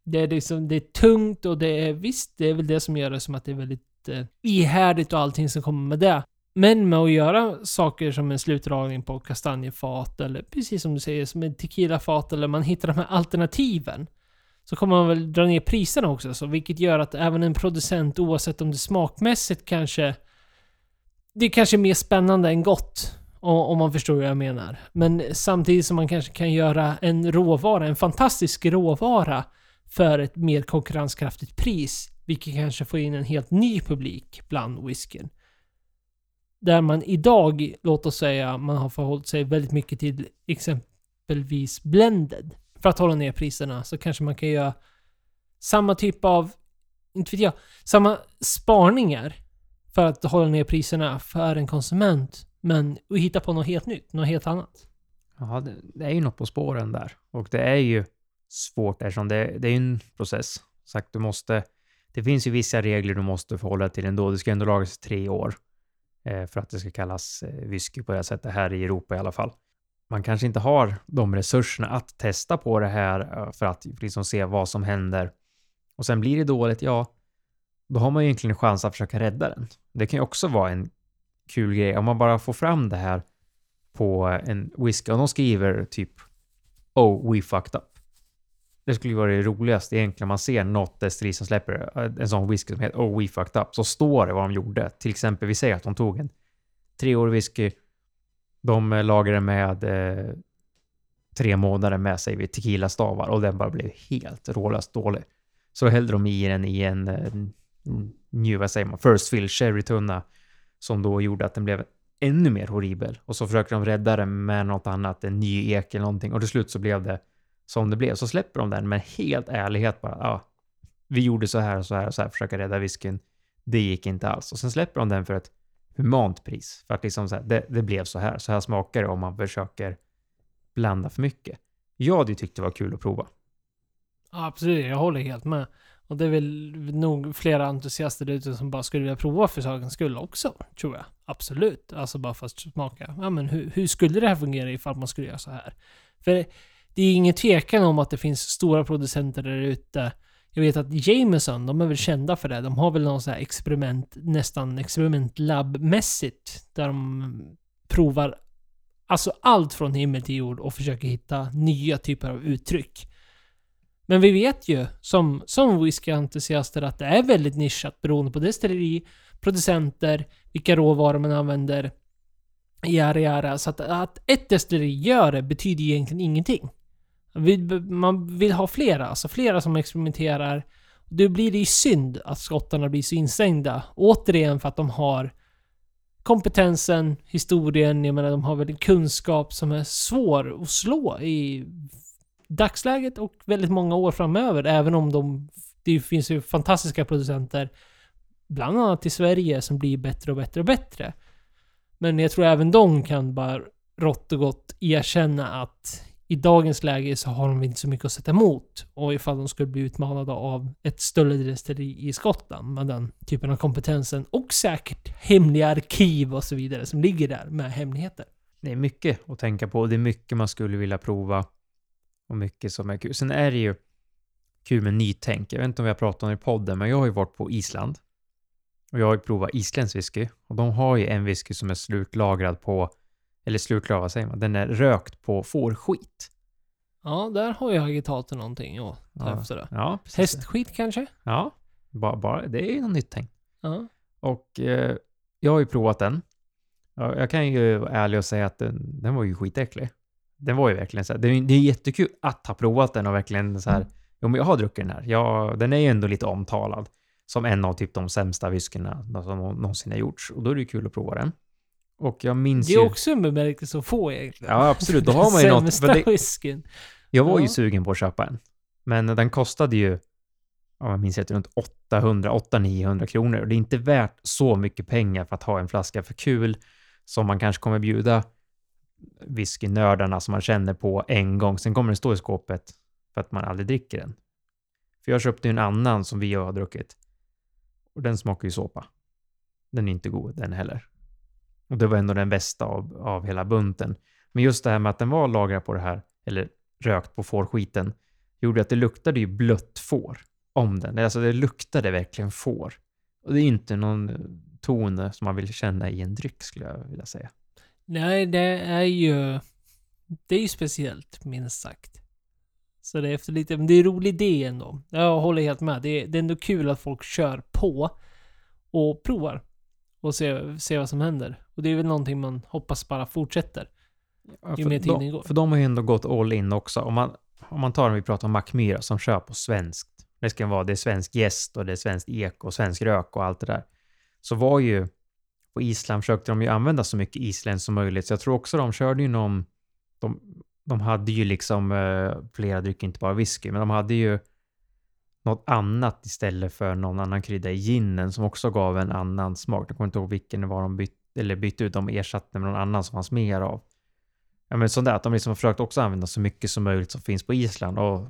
Det är, liksom, det är tungt och det är visst, det är väl det som gör det som att det är väldigt eh, ihärdigt och allting som kommer med det. Men med att göra saker som en slutdragning på kastanjefat eller precis som du säger, som en tequilafat eller man hittar de här alternativen. Så kommer man väl dra ner priserna också, så vilket gör att även en producent, oavsett om det smakmässigt kanske... Det är kanske mer spännande än gott. Om man förstår vad jag menar. Men samtidigt som man kanske kan göra en råvara, en fantastisk råvara för ett mer konkurrenskraftigt pris. Vilket kanske får in en helt ny publik bland whiskyn. Där man idag, låt oss säga, man har förhållit sig väldigt mycket till exempelvis blended. För att hålla ner priserna så kanske man kan göra samma typ av, inte vet jag, samma sparningar för att hålla ner priserna för en konsument. Men och hitta på något helt nytt, något helt annat. Ja, det, det är ju något på spåren där. Och det är ju svårt eftersom det, det är en process. Sagt, du måste, det finns ju vissa regler du måste förhålla dig till ändå. Det ska ändå lagas i tre år Eh, för att det ska kallas eh, whisky på det här sättet här i Europa i alla fall. Man kanske inte har de resurserna att testa på det här eh, för att liksom se vad som händer. Och sen blir det dåligt, ja, då har man ju egentligen en chans att försöka rädda den. Det kan ju också vara en kul grej om man bara får fram det här på en whisky och de skriver typ Oh, we fucked up. Det skulle ju vara det roligaste egentligen. Man ser något destilleri som släpper eh, en sån whisky som heter Oh, we fucked up. Så står det vad de gjorde. Till exempel, vi säger att de tog en treårig whisky. De eh, lagrade med eh, tre månader med sig vid tequila-stavar och den bara blev helt rålöst dålig. Så hällde de i den i en, eh, en new, vad säger man, first fill sherrytunna som då gjorde att den blev ännu mer horribel. Och så försökte de rädda den med något annat, en ny ek eller någonting. Och till slut så blev det som det blev. Så släpper de den med helt ärlighet bara. Ja, vi gjorde så här och så här och så här, försöka rädda whiskyn. Det gick inte alls. Och sen släpper de den för ett humant pris. För att liksom så här, det, det blev så här. Så här smakar det om man försöker blanda för mycket. Jag hade ju tyckt det var kul att prova. Absolut, jag håller helt med. Och det är väl nog flera entusiaster ute som bara skulle vilja prova för sakens skull också, tror jag. Absolut. Alltså bara för att smaka. Ja, men hur, hur skulle det här fungera ifall man skulle göra så här? För det är ingen tvekan om att det finns stora producenter där ute. Jag vet att Jameson, de är väl kända för det. De har väl någon sån här experiment, nästan experimentlabbmässigt, där de provar alltså allt från himmel till jord och försöker hitta nya typer av uttryck. Men vi vet ju som, som whiskyentusiaster att det är väldigt nischat beroende på destilleri, producenter, vilka råvaror man använder. yara yara. Så att, att ett destilleri gör det betyder egentligen ingenting. Man vill ha flera, alltså flera som experimenterar. Då blir det ju synd att skottarna blir så instängda. Återigen för att de har kompetensen, historien, jag menar de har väl en kunskap som är svår att slå i dagsläget och väldigt många år framöver. Även om de, det finns ju fantastiska producenter, bland annat i Sverige, som blir bättre och bättre och bättre. Men jag tror även de kan bara rått och gott erkänna att i dagens läge så har de inte så mycket att sätta emot. Och ifall de skulle bli utmanade av ett större i Skottland med den typen av kompetensen och säkert hemliga arkiv och så vidare som ligger där med hemligheter. Det är mycket att tänka på och det är mycket man skulle vilja prova och mycket som är kul. Sen är det ju kul med nytänk. Jag vet inte om vi har pratat om det i podden, men jag har ju varit på Island. Och jag har ju provat isländsk whisky. Och de har ju en whisky som är slutlagrad på, eller vad säger man? Den är rökt på fårskit. Ja, där har ju agitator någonting att ta Ja. efter det. Ja, precis. Hästskit kanske? Ja, bara, bara, det är ju något nytt tänk. Ja. Och eh, jag har ju provat den. Ja, jag kan ju vara ärlig och säga att den, den var ju skitäcklig. Den var ju verkligen så här, det, är, det är jättekul att ha provat den och verkligen så här, jo men jag har druckit den här. Ja, den är ju ändå lite omtalad som en av typ de sämsta whiskyna som någonsin har gjorts. Och då är det ju kul att prova den. Och jag minns Det är ju... också en bemärkelse att få egentligen. Ja, absolut. Då har man ju något. Sämsta det, whiskyn. jag var ju Ja. sugen på att köpa en. Men den kostade ju, om jag minns rätt, runt 800, 800-900 kronor. Och det är inte värt så mycket pengar för att ha en flaska för kul som man kanske kommer bjuda whiskynördarna som man känner på en gång. Sen kommer den stå i skåpet för att man aldrig dricker den. För jag köpte ju en annan som vi har druckit. Och den smakar ju såpa. Den är inte god den heller. Och det var ändå den bästa av, av hela bunten. Men just det här med att den var lagrad på det här, eller rökt på fårskiten, gjorde att det luktade ju blött får om den. Alltså det luktade verkligen får. Och det är inte någon ton som man vill känna i en dryck skulle jag vilja säga. Nej, det är ju... Det är ju speciellt, minst sagt. Så det är efter lite... Men det är en rolig idé ändå. Jag håller helt med. Det är, det är ändå kul att folk kör på och provar. Och ser, ser vad som händer. Och det är väl någonting man hoppas bara fortsätter. Ja, Ju mer tiden de, går. För de har ju ändå gått all in också. Om man, om man tar, om vi pratar om Mackmyra som kör på svenskt. Det ska vara, det är svensk gäst och det är svenskt ek och svensk rök och allt det där. Så var ju, på Island försökte de ju använda så mycket isländskt som möjligt. Så jag tror också de körde ju någon, de, de hade ju liksom eh, flera drycker, inte bara whisky, men de hade ju något annat istället för någon annan krydda i ginen som också gav en annan smak. Jag kommer inte ihåg vilken det var de bytte, eller bytte ut, de ersatte med någon annan som fanns mer av. Ja men sånt där, att de liksom har försökt också använda så mycket som möjligt som finns på Island och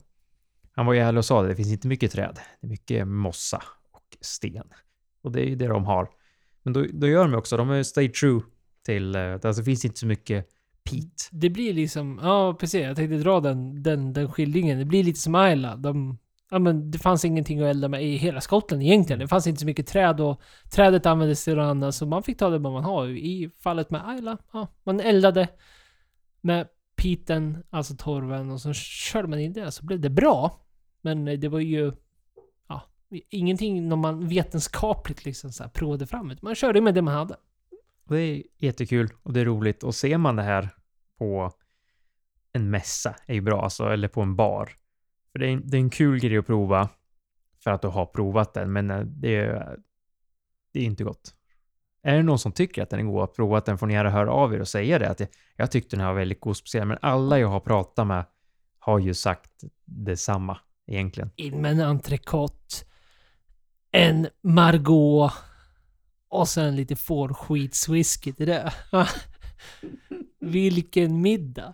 han var ju ärlig och sa det, det finns inte mycket träd. Det är mycket mossa och sten. Och det är ju det de har. Men då, då gör de också, de är stay true till, eh, alltså det finns inte så mycket peat. Det blir liksom... Ja, precis. Jag tänkte dra den, den, den skildringen. Det blir lite som Isla. De, ja, men det fanns ingenting att elda med i hela Skottland egentligen. Det fanns inte så mycket träd och trädet användes till något annat. Så man fick ta det man har. I fallet med Isla, ja, man eldade med piten, alltså torven, och så körde man in det. Så blev det bra. Men det var ju... Ja, ingenting när man vetenskapligt liksom så här provade fram. utan Man körde med det man hade. Det är jättekul och det är roligt. Och ser man det här på en mässa är ju bra, alltså, eller på en bar. För det är, det är en kul grej att prova för att du har provat den, men eh, det är, det är inte gott. Är det någon som tycker att den är god att prova den får ni gärna höra av er och säga det. Att jag, jag tyckte den här var väldigt god speciell, men alla jag har pratat med har ju sagt detsamma egentligen. in med en entrecote, en Margot och sen lite fårskitswhisky till det. Vilken middag!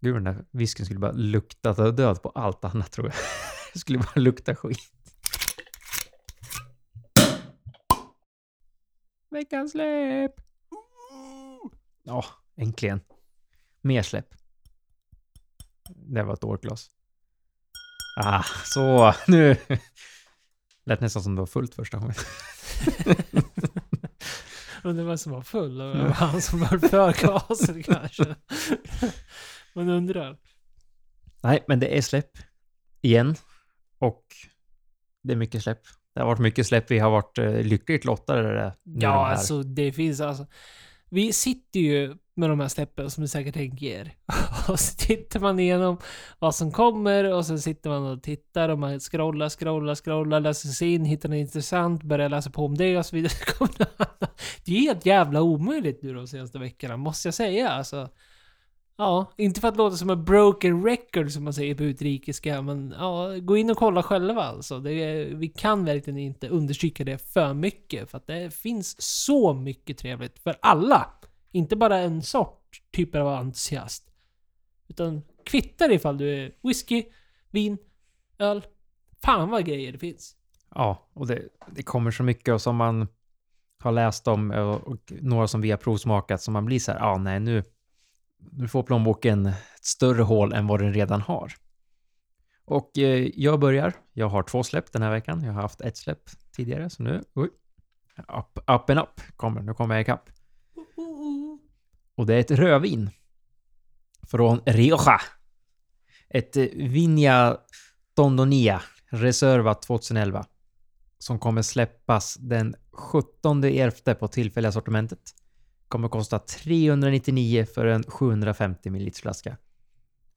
Gud, den där whiskyn skulle bara lukta död på allt annat tror jag. Det skulle bara lukta skit. Veckans släpp! Ja, äntligen. Mer släpp. Det var ett årglas. Ah, så nu. Lät nästan som det var fullt första gången. Undrar vem som var full? Och han som var för glaset kanske. Man undrar. Nej, men det är släpp. Igen. Och det är mycket släpp. Det har varit mycket släpp. Vi har varit eh, lyckligt lottade. Ja, de alltså det finns alltså. Vi sitter ju med de här släppen som du säkert tänker. Och så tittar man igenom vad som kommer och så sitter man och tittar och man scrollar, scrollar, scrollar, läser sig in, hittar något intressant, börjar läsa på om det och så vidare. Det är helt jävla omöjligt nu de senaste veckorna, måste jag säga. Alltså, ja, inte för att låta som en broken record som man säger på utrikiska, men ja, gå in och kolla själva alltså. Det vi kan verkligen inte understryka det för mycket, för att det finns så mycket trevligt för alla. Inte bara en sort typ av entusiast. Utan kvittar ifall du är whisky, vin, öl. Fan vad grejer det finns. Ja, och det, det kommer så mycket och som man har läst om eh, och, och några som vi har provsmakat som man blir så här, ja ah, nej nu, nu får plånboken ett större hål än vad den redan har. Och eh, jag börjar. Jag har två släpp den här veckan. Jag har haft ett släpp tidigare, så nu, oj, up, up and up kommer, nu kommer jag ikapp. Och det är ett rödvin. Från Rioja. Ett eh, Vinja Tondonia Reserva 2011. Som kommer släppas den 17 elfte på tillfälliga sortimentet. Kommer kosta 399 för en 750 ml flaska.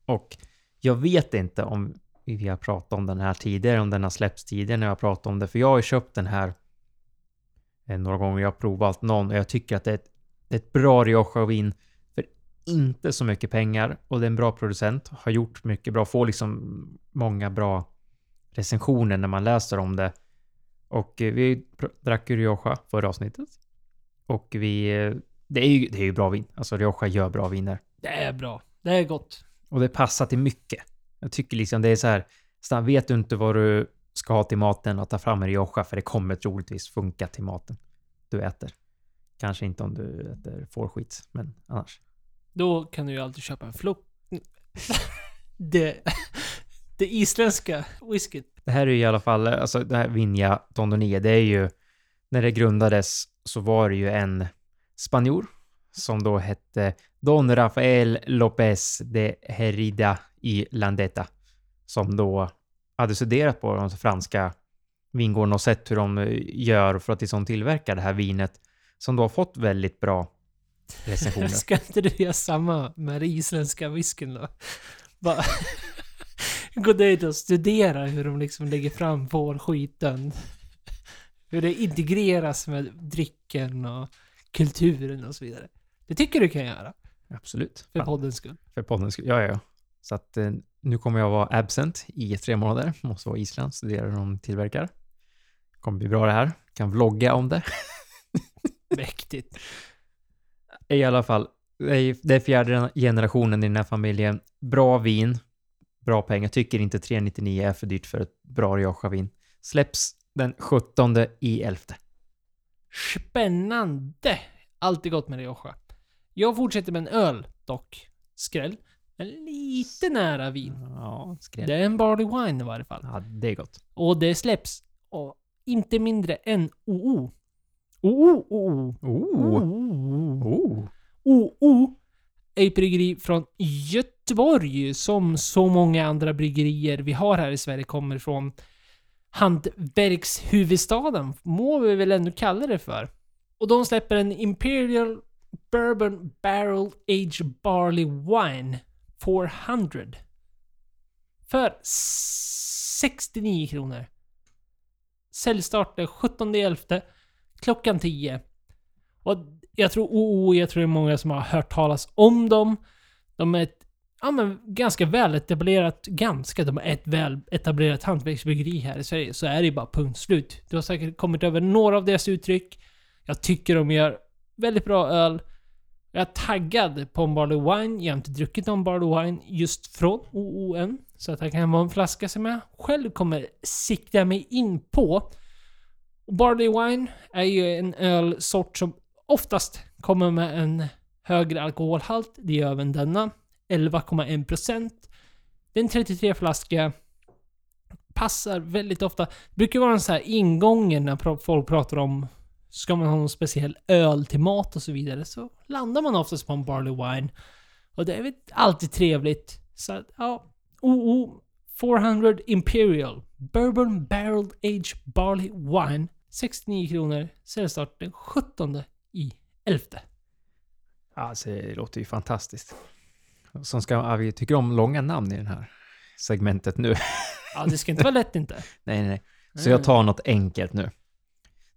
Och jag vet inte om vi har pratat om den här tidigare, om den har släppts tidigare när jag har pratat om det. För jag har ju köpt den här eh, några gånger. Jag har provat någon och jag tycker att det är ett, det är ett bra Rioja-vin för inte så mycket pengar och det är en bra producent. Har gjort mycket bra, får liksom många bra recensioner när man läser om det. Och eh, vi drack ju Rioja förra avsnittet. Och vi eh, det är ju, det är ju bra vin. Alltså Rioja gör bra viner. Det är bra. Det är gott. Och det passar till mycket. Jag tycker liksom det är så här, så vet du inte vad du ska ha till maten och ta fram en Rioja för det kommer troligtvis funka till maten du äter. Kanske inte om du äter fårskit, men annars. Då kan du ju alltid köpa en flok. det, det isländska whiskyt. Det här är ju i alla fall, alltså det här Vinja Tondonie, det är ju, när det grundades så var det ju en spanjor som då hette Don Rafael López de Herida y Landeta som då hade studerat på de franska vingårdarna och sett hur de eh, gör för att liksom tillverka det här vinet som då har fått väldigt bra recensioner. Ska inte du göra samma med den isländska whiskyn då? Bara gå dit och studera hur de liksom lägger fram fårskiten. Hur det integreras med drycken och kulturen och så vidare. Det tycker du kan göra. Absolut. För poddens skull. För poddens skull, ja, ja, ja. Så att eh, nu kommer jag vara absent i tre månader. Måste vara i Island, studera hur de tillverkar. Kommer bli bra det här. Kan vlogga om det. Mäktigt. I alla fall, det är fjärde generationen i den här familjen. Bra vin, bra pengar. Tycker inte 399 är för dyrt för ett bra Rioja-vin. Släpps den 17 i 11. Spännande! Alltid gott med Rioja. Jag fortsätter med en öl dock. Skräll. Men lite nära vin. Ja, skräll. Det är en Barley Wine i varje fall. Ja, det är gott. Och det släpps av inte mindre än OO. OO, OO. OO. OO ett bryggeri från Göteborg som så många andra bryggerier vi har här i Sverige kommer från hantverkshuvudstaden, må vi väl ändå kalla det för. Och de släpper en Imperial Bourbon Barrel Aged Barley Wine 400. För 69 kronor. Säljstart den 17.11 klockan 10. Och jag tror, oh, oh, jag tror det är många som har hört talas om dem. De är ett ja, men ganska väletablerat, ganska, de har ett väl etablerat hantverksbryggeri här i Sverige. Så är det bara punkt slut. Du har säkert kommit över några av deras uttryck. Jag tycker de gör väldigt bra öl. Jag är taggad på en Barley Wine. Jag har inte druckit någon Barley Wine just från OON. Så att det kan vara en flaska som jag själv kommer sikta mig in på. Och Barley Wine är ju en ölsort som oftast kommer med en högre alkoholhalt. Det gör även denna. 11,1%. Det är en 33 flaska. Passar väldigt ofta. Det brukar vara en så här ingången när folk pratar om Ska man ha någon speciell öl till mat och så vidare så landar man oftast på en Barley Wine. Och det är väl alltid trevligt. Så att, ja. OO 400 Imperial Bourbon Barrel Age Barley Wine 69 kronor. Säljstart den 17 i 11. Alltså, det låter ju fantastiskt. Som ska, vi tycker om långa namn i det här segmentet nu. Ja, det ska inte vara lätt inte. nej, nej, nej. Så jag tar något enkelt nu.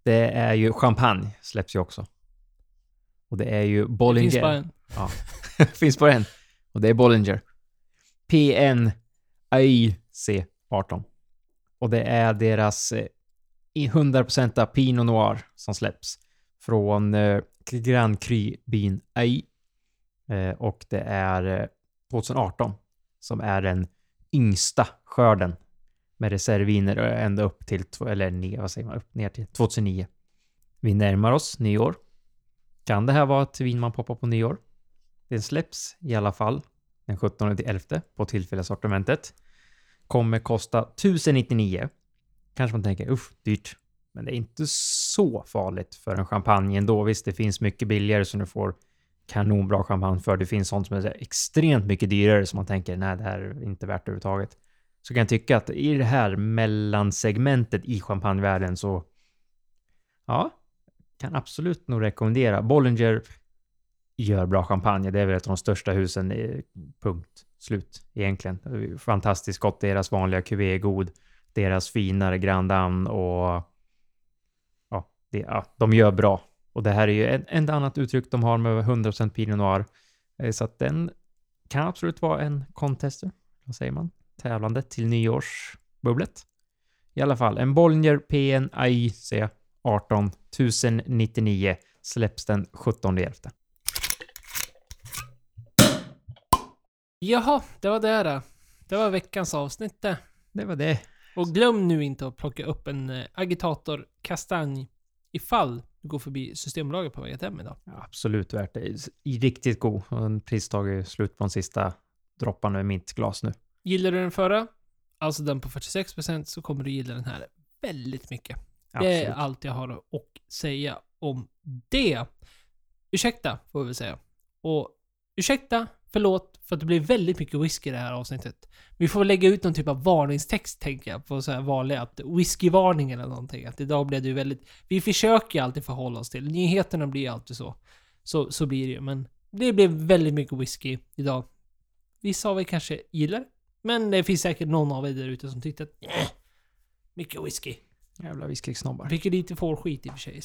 Det är ju champagne, släpps ju också. Och det är ju Bollinger. Det finns bara en. Ja, finns bara en. Och det är Bollinger. PN AIC 18. Och det är deras eh, 100% Pinot Noir som släpps från eh, Grand Cru Bin AI. Eh, och det är eh, 2018 som är den yngsta skörden med reservviner eh, ända upp till, eller ner, vad säger man, upp ner till 2009. Vi närmar oss nyår. Kan det här vara ett vin man poppar på nyår? Den släpps i alla fall den 17 till 11 på tillfälliga sortimentet. Kommer kosta 1099. Kanske man tänker, uff, dyrt. Men det är inte så farligt för en champagne ändå. Visst, det finns mycket billigare som du får kanonbra champagne för. Det finns sånt som är extremt mycket dyrare som man tänker, nej, det här är inte värt överhuvudtaget. Så kan jag tycka att i det här mellansegmentet i champagnevärlden så, ja, kan absolut nog rekommendera. Bollinger gör bra champagne. Det är väl ett av de största husen, punkt slut egentligen. Fantastiskt gott. Deras vanliga QV är god. Deras finare Grand Dame och ja, det, ja, de gör bra. Och det här är ju ett, annat uttryck de har med 100% Pinot Noir. Eh, så att den kan absolut vara en contester, vad säger man, tävlande till nyårsbubblet. I alla fall, en Bollinger PNAIC 18 1099 släpps den 17 11. Jaha, det var det då. Det var veckans avsnitt det. Det var det. Och glöm nu inte att plocka upp en eh, agitator kastanj ifall du går förbi Systembolaget på vägen hem idag. Ja, absolut värt det. Riktigt god. En pristag är slut på de sista dropparna i mitt glas nu. Gillar du den förra, alltså den på 46%, så kommer du gilla den här väldigt mycket. Det Absolut. är allt jag har att säga om det. Ursäkta, får vi väl säga. Och ursäkta, förlåt, för att det blir väldigt mycket whisky i det här avsnittet. Vi får lägga ut någon typ av varningstext, tänker jag, på så här vanliga, att whiskyvarning eller någonting. Att idag blev det ju väldigt... Vi försöker ju alltid förhålla oss till. Nyheterna blir ju alltid så. Så, så blir det ju, men det blev väldigt mycket whisky idag. Vissa av er kanske gillar men det finns säkert någon av er där ute som tyckte att "Nä, mycket whisky. Jävla whiskysnobbar. Ju lite fårskit i och för sig.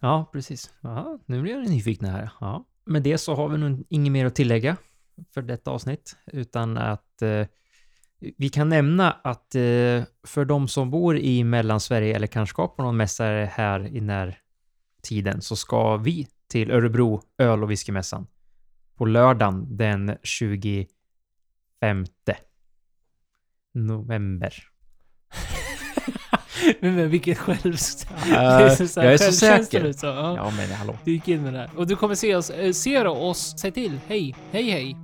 Ja, precis. Ja, nu blir jag nyfiken här. Ja. Med det så har vi nog inget mer att tillägga för detta avsnitt, utan att eh, vi kan nämna att eh, för de som bor i Mellansverige eller kanske ska på någon mässa här i närtiden så ska vi till Örebro öl och whiskymässan på lördagen den 25 november. men, men vilket själv... Det är så här jag är så självkänsla säker. ut Så, ja. Ja, men hallå. Du gick in med det här. Och du kommer se oss, eh, ser oss, säg till. Hej, hej, hej.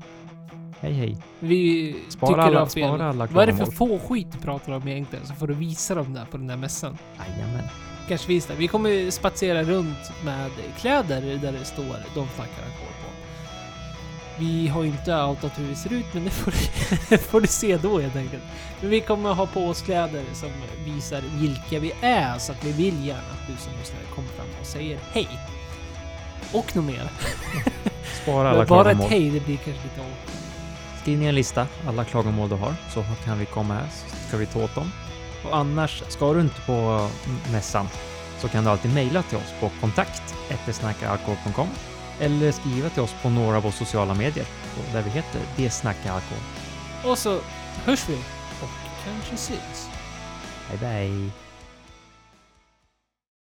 Hej, hej. Vi Spara tycker alla- har fel. alla Vad är det för klagomål. fårskit du pratar om egentligen? Så får du visa dem där på den där mässan. Jajamän. Kanske visa. Vi kommer spatsera runt med kläder där det står De snackar alkohol på. Vi har inte outat hur vi ser ut, men det får du, får du se då helt enkelt. Men vi kommer ha på oss kläder som visar vilka vi är, så att vi vill gärna att du som lyssnare kommer fram och säger hej. Och något mer. Spara alla bara ett hej, det blir kanske lite awkward. Skriv ner en lista, alla klagomål du har, så kan vi komma här så ska vi ta åt dem. Och annars, ska du inte på mässan så kan du alltid mejla till oss på kontakt snackaralkohol.com eller skriva till oss på några av våra sociala medier där vi heter Det snackar alkohol. Och så hörs vi och kanske syns. Bye bye!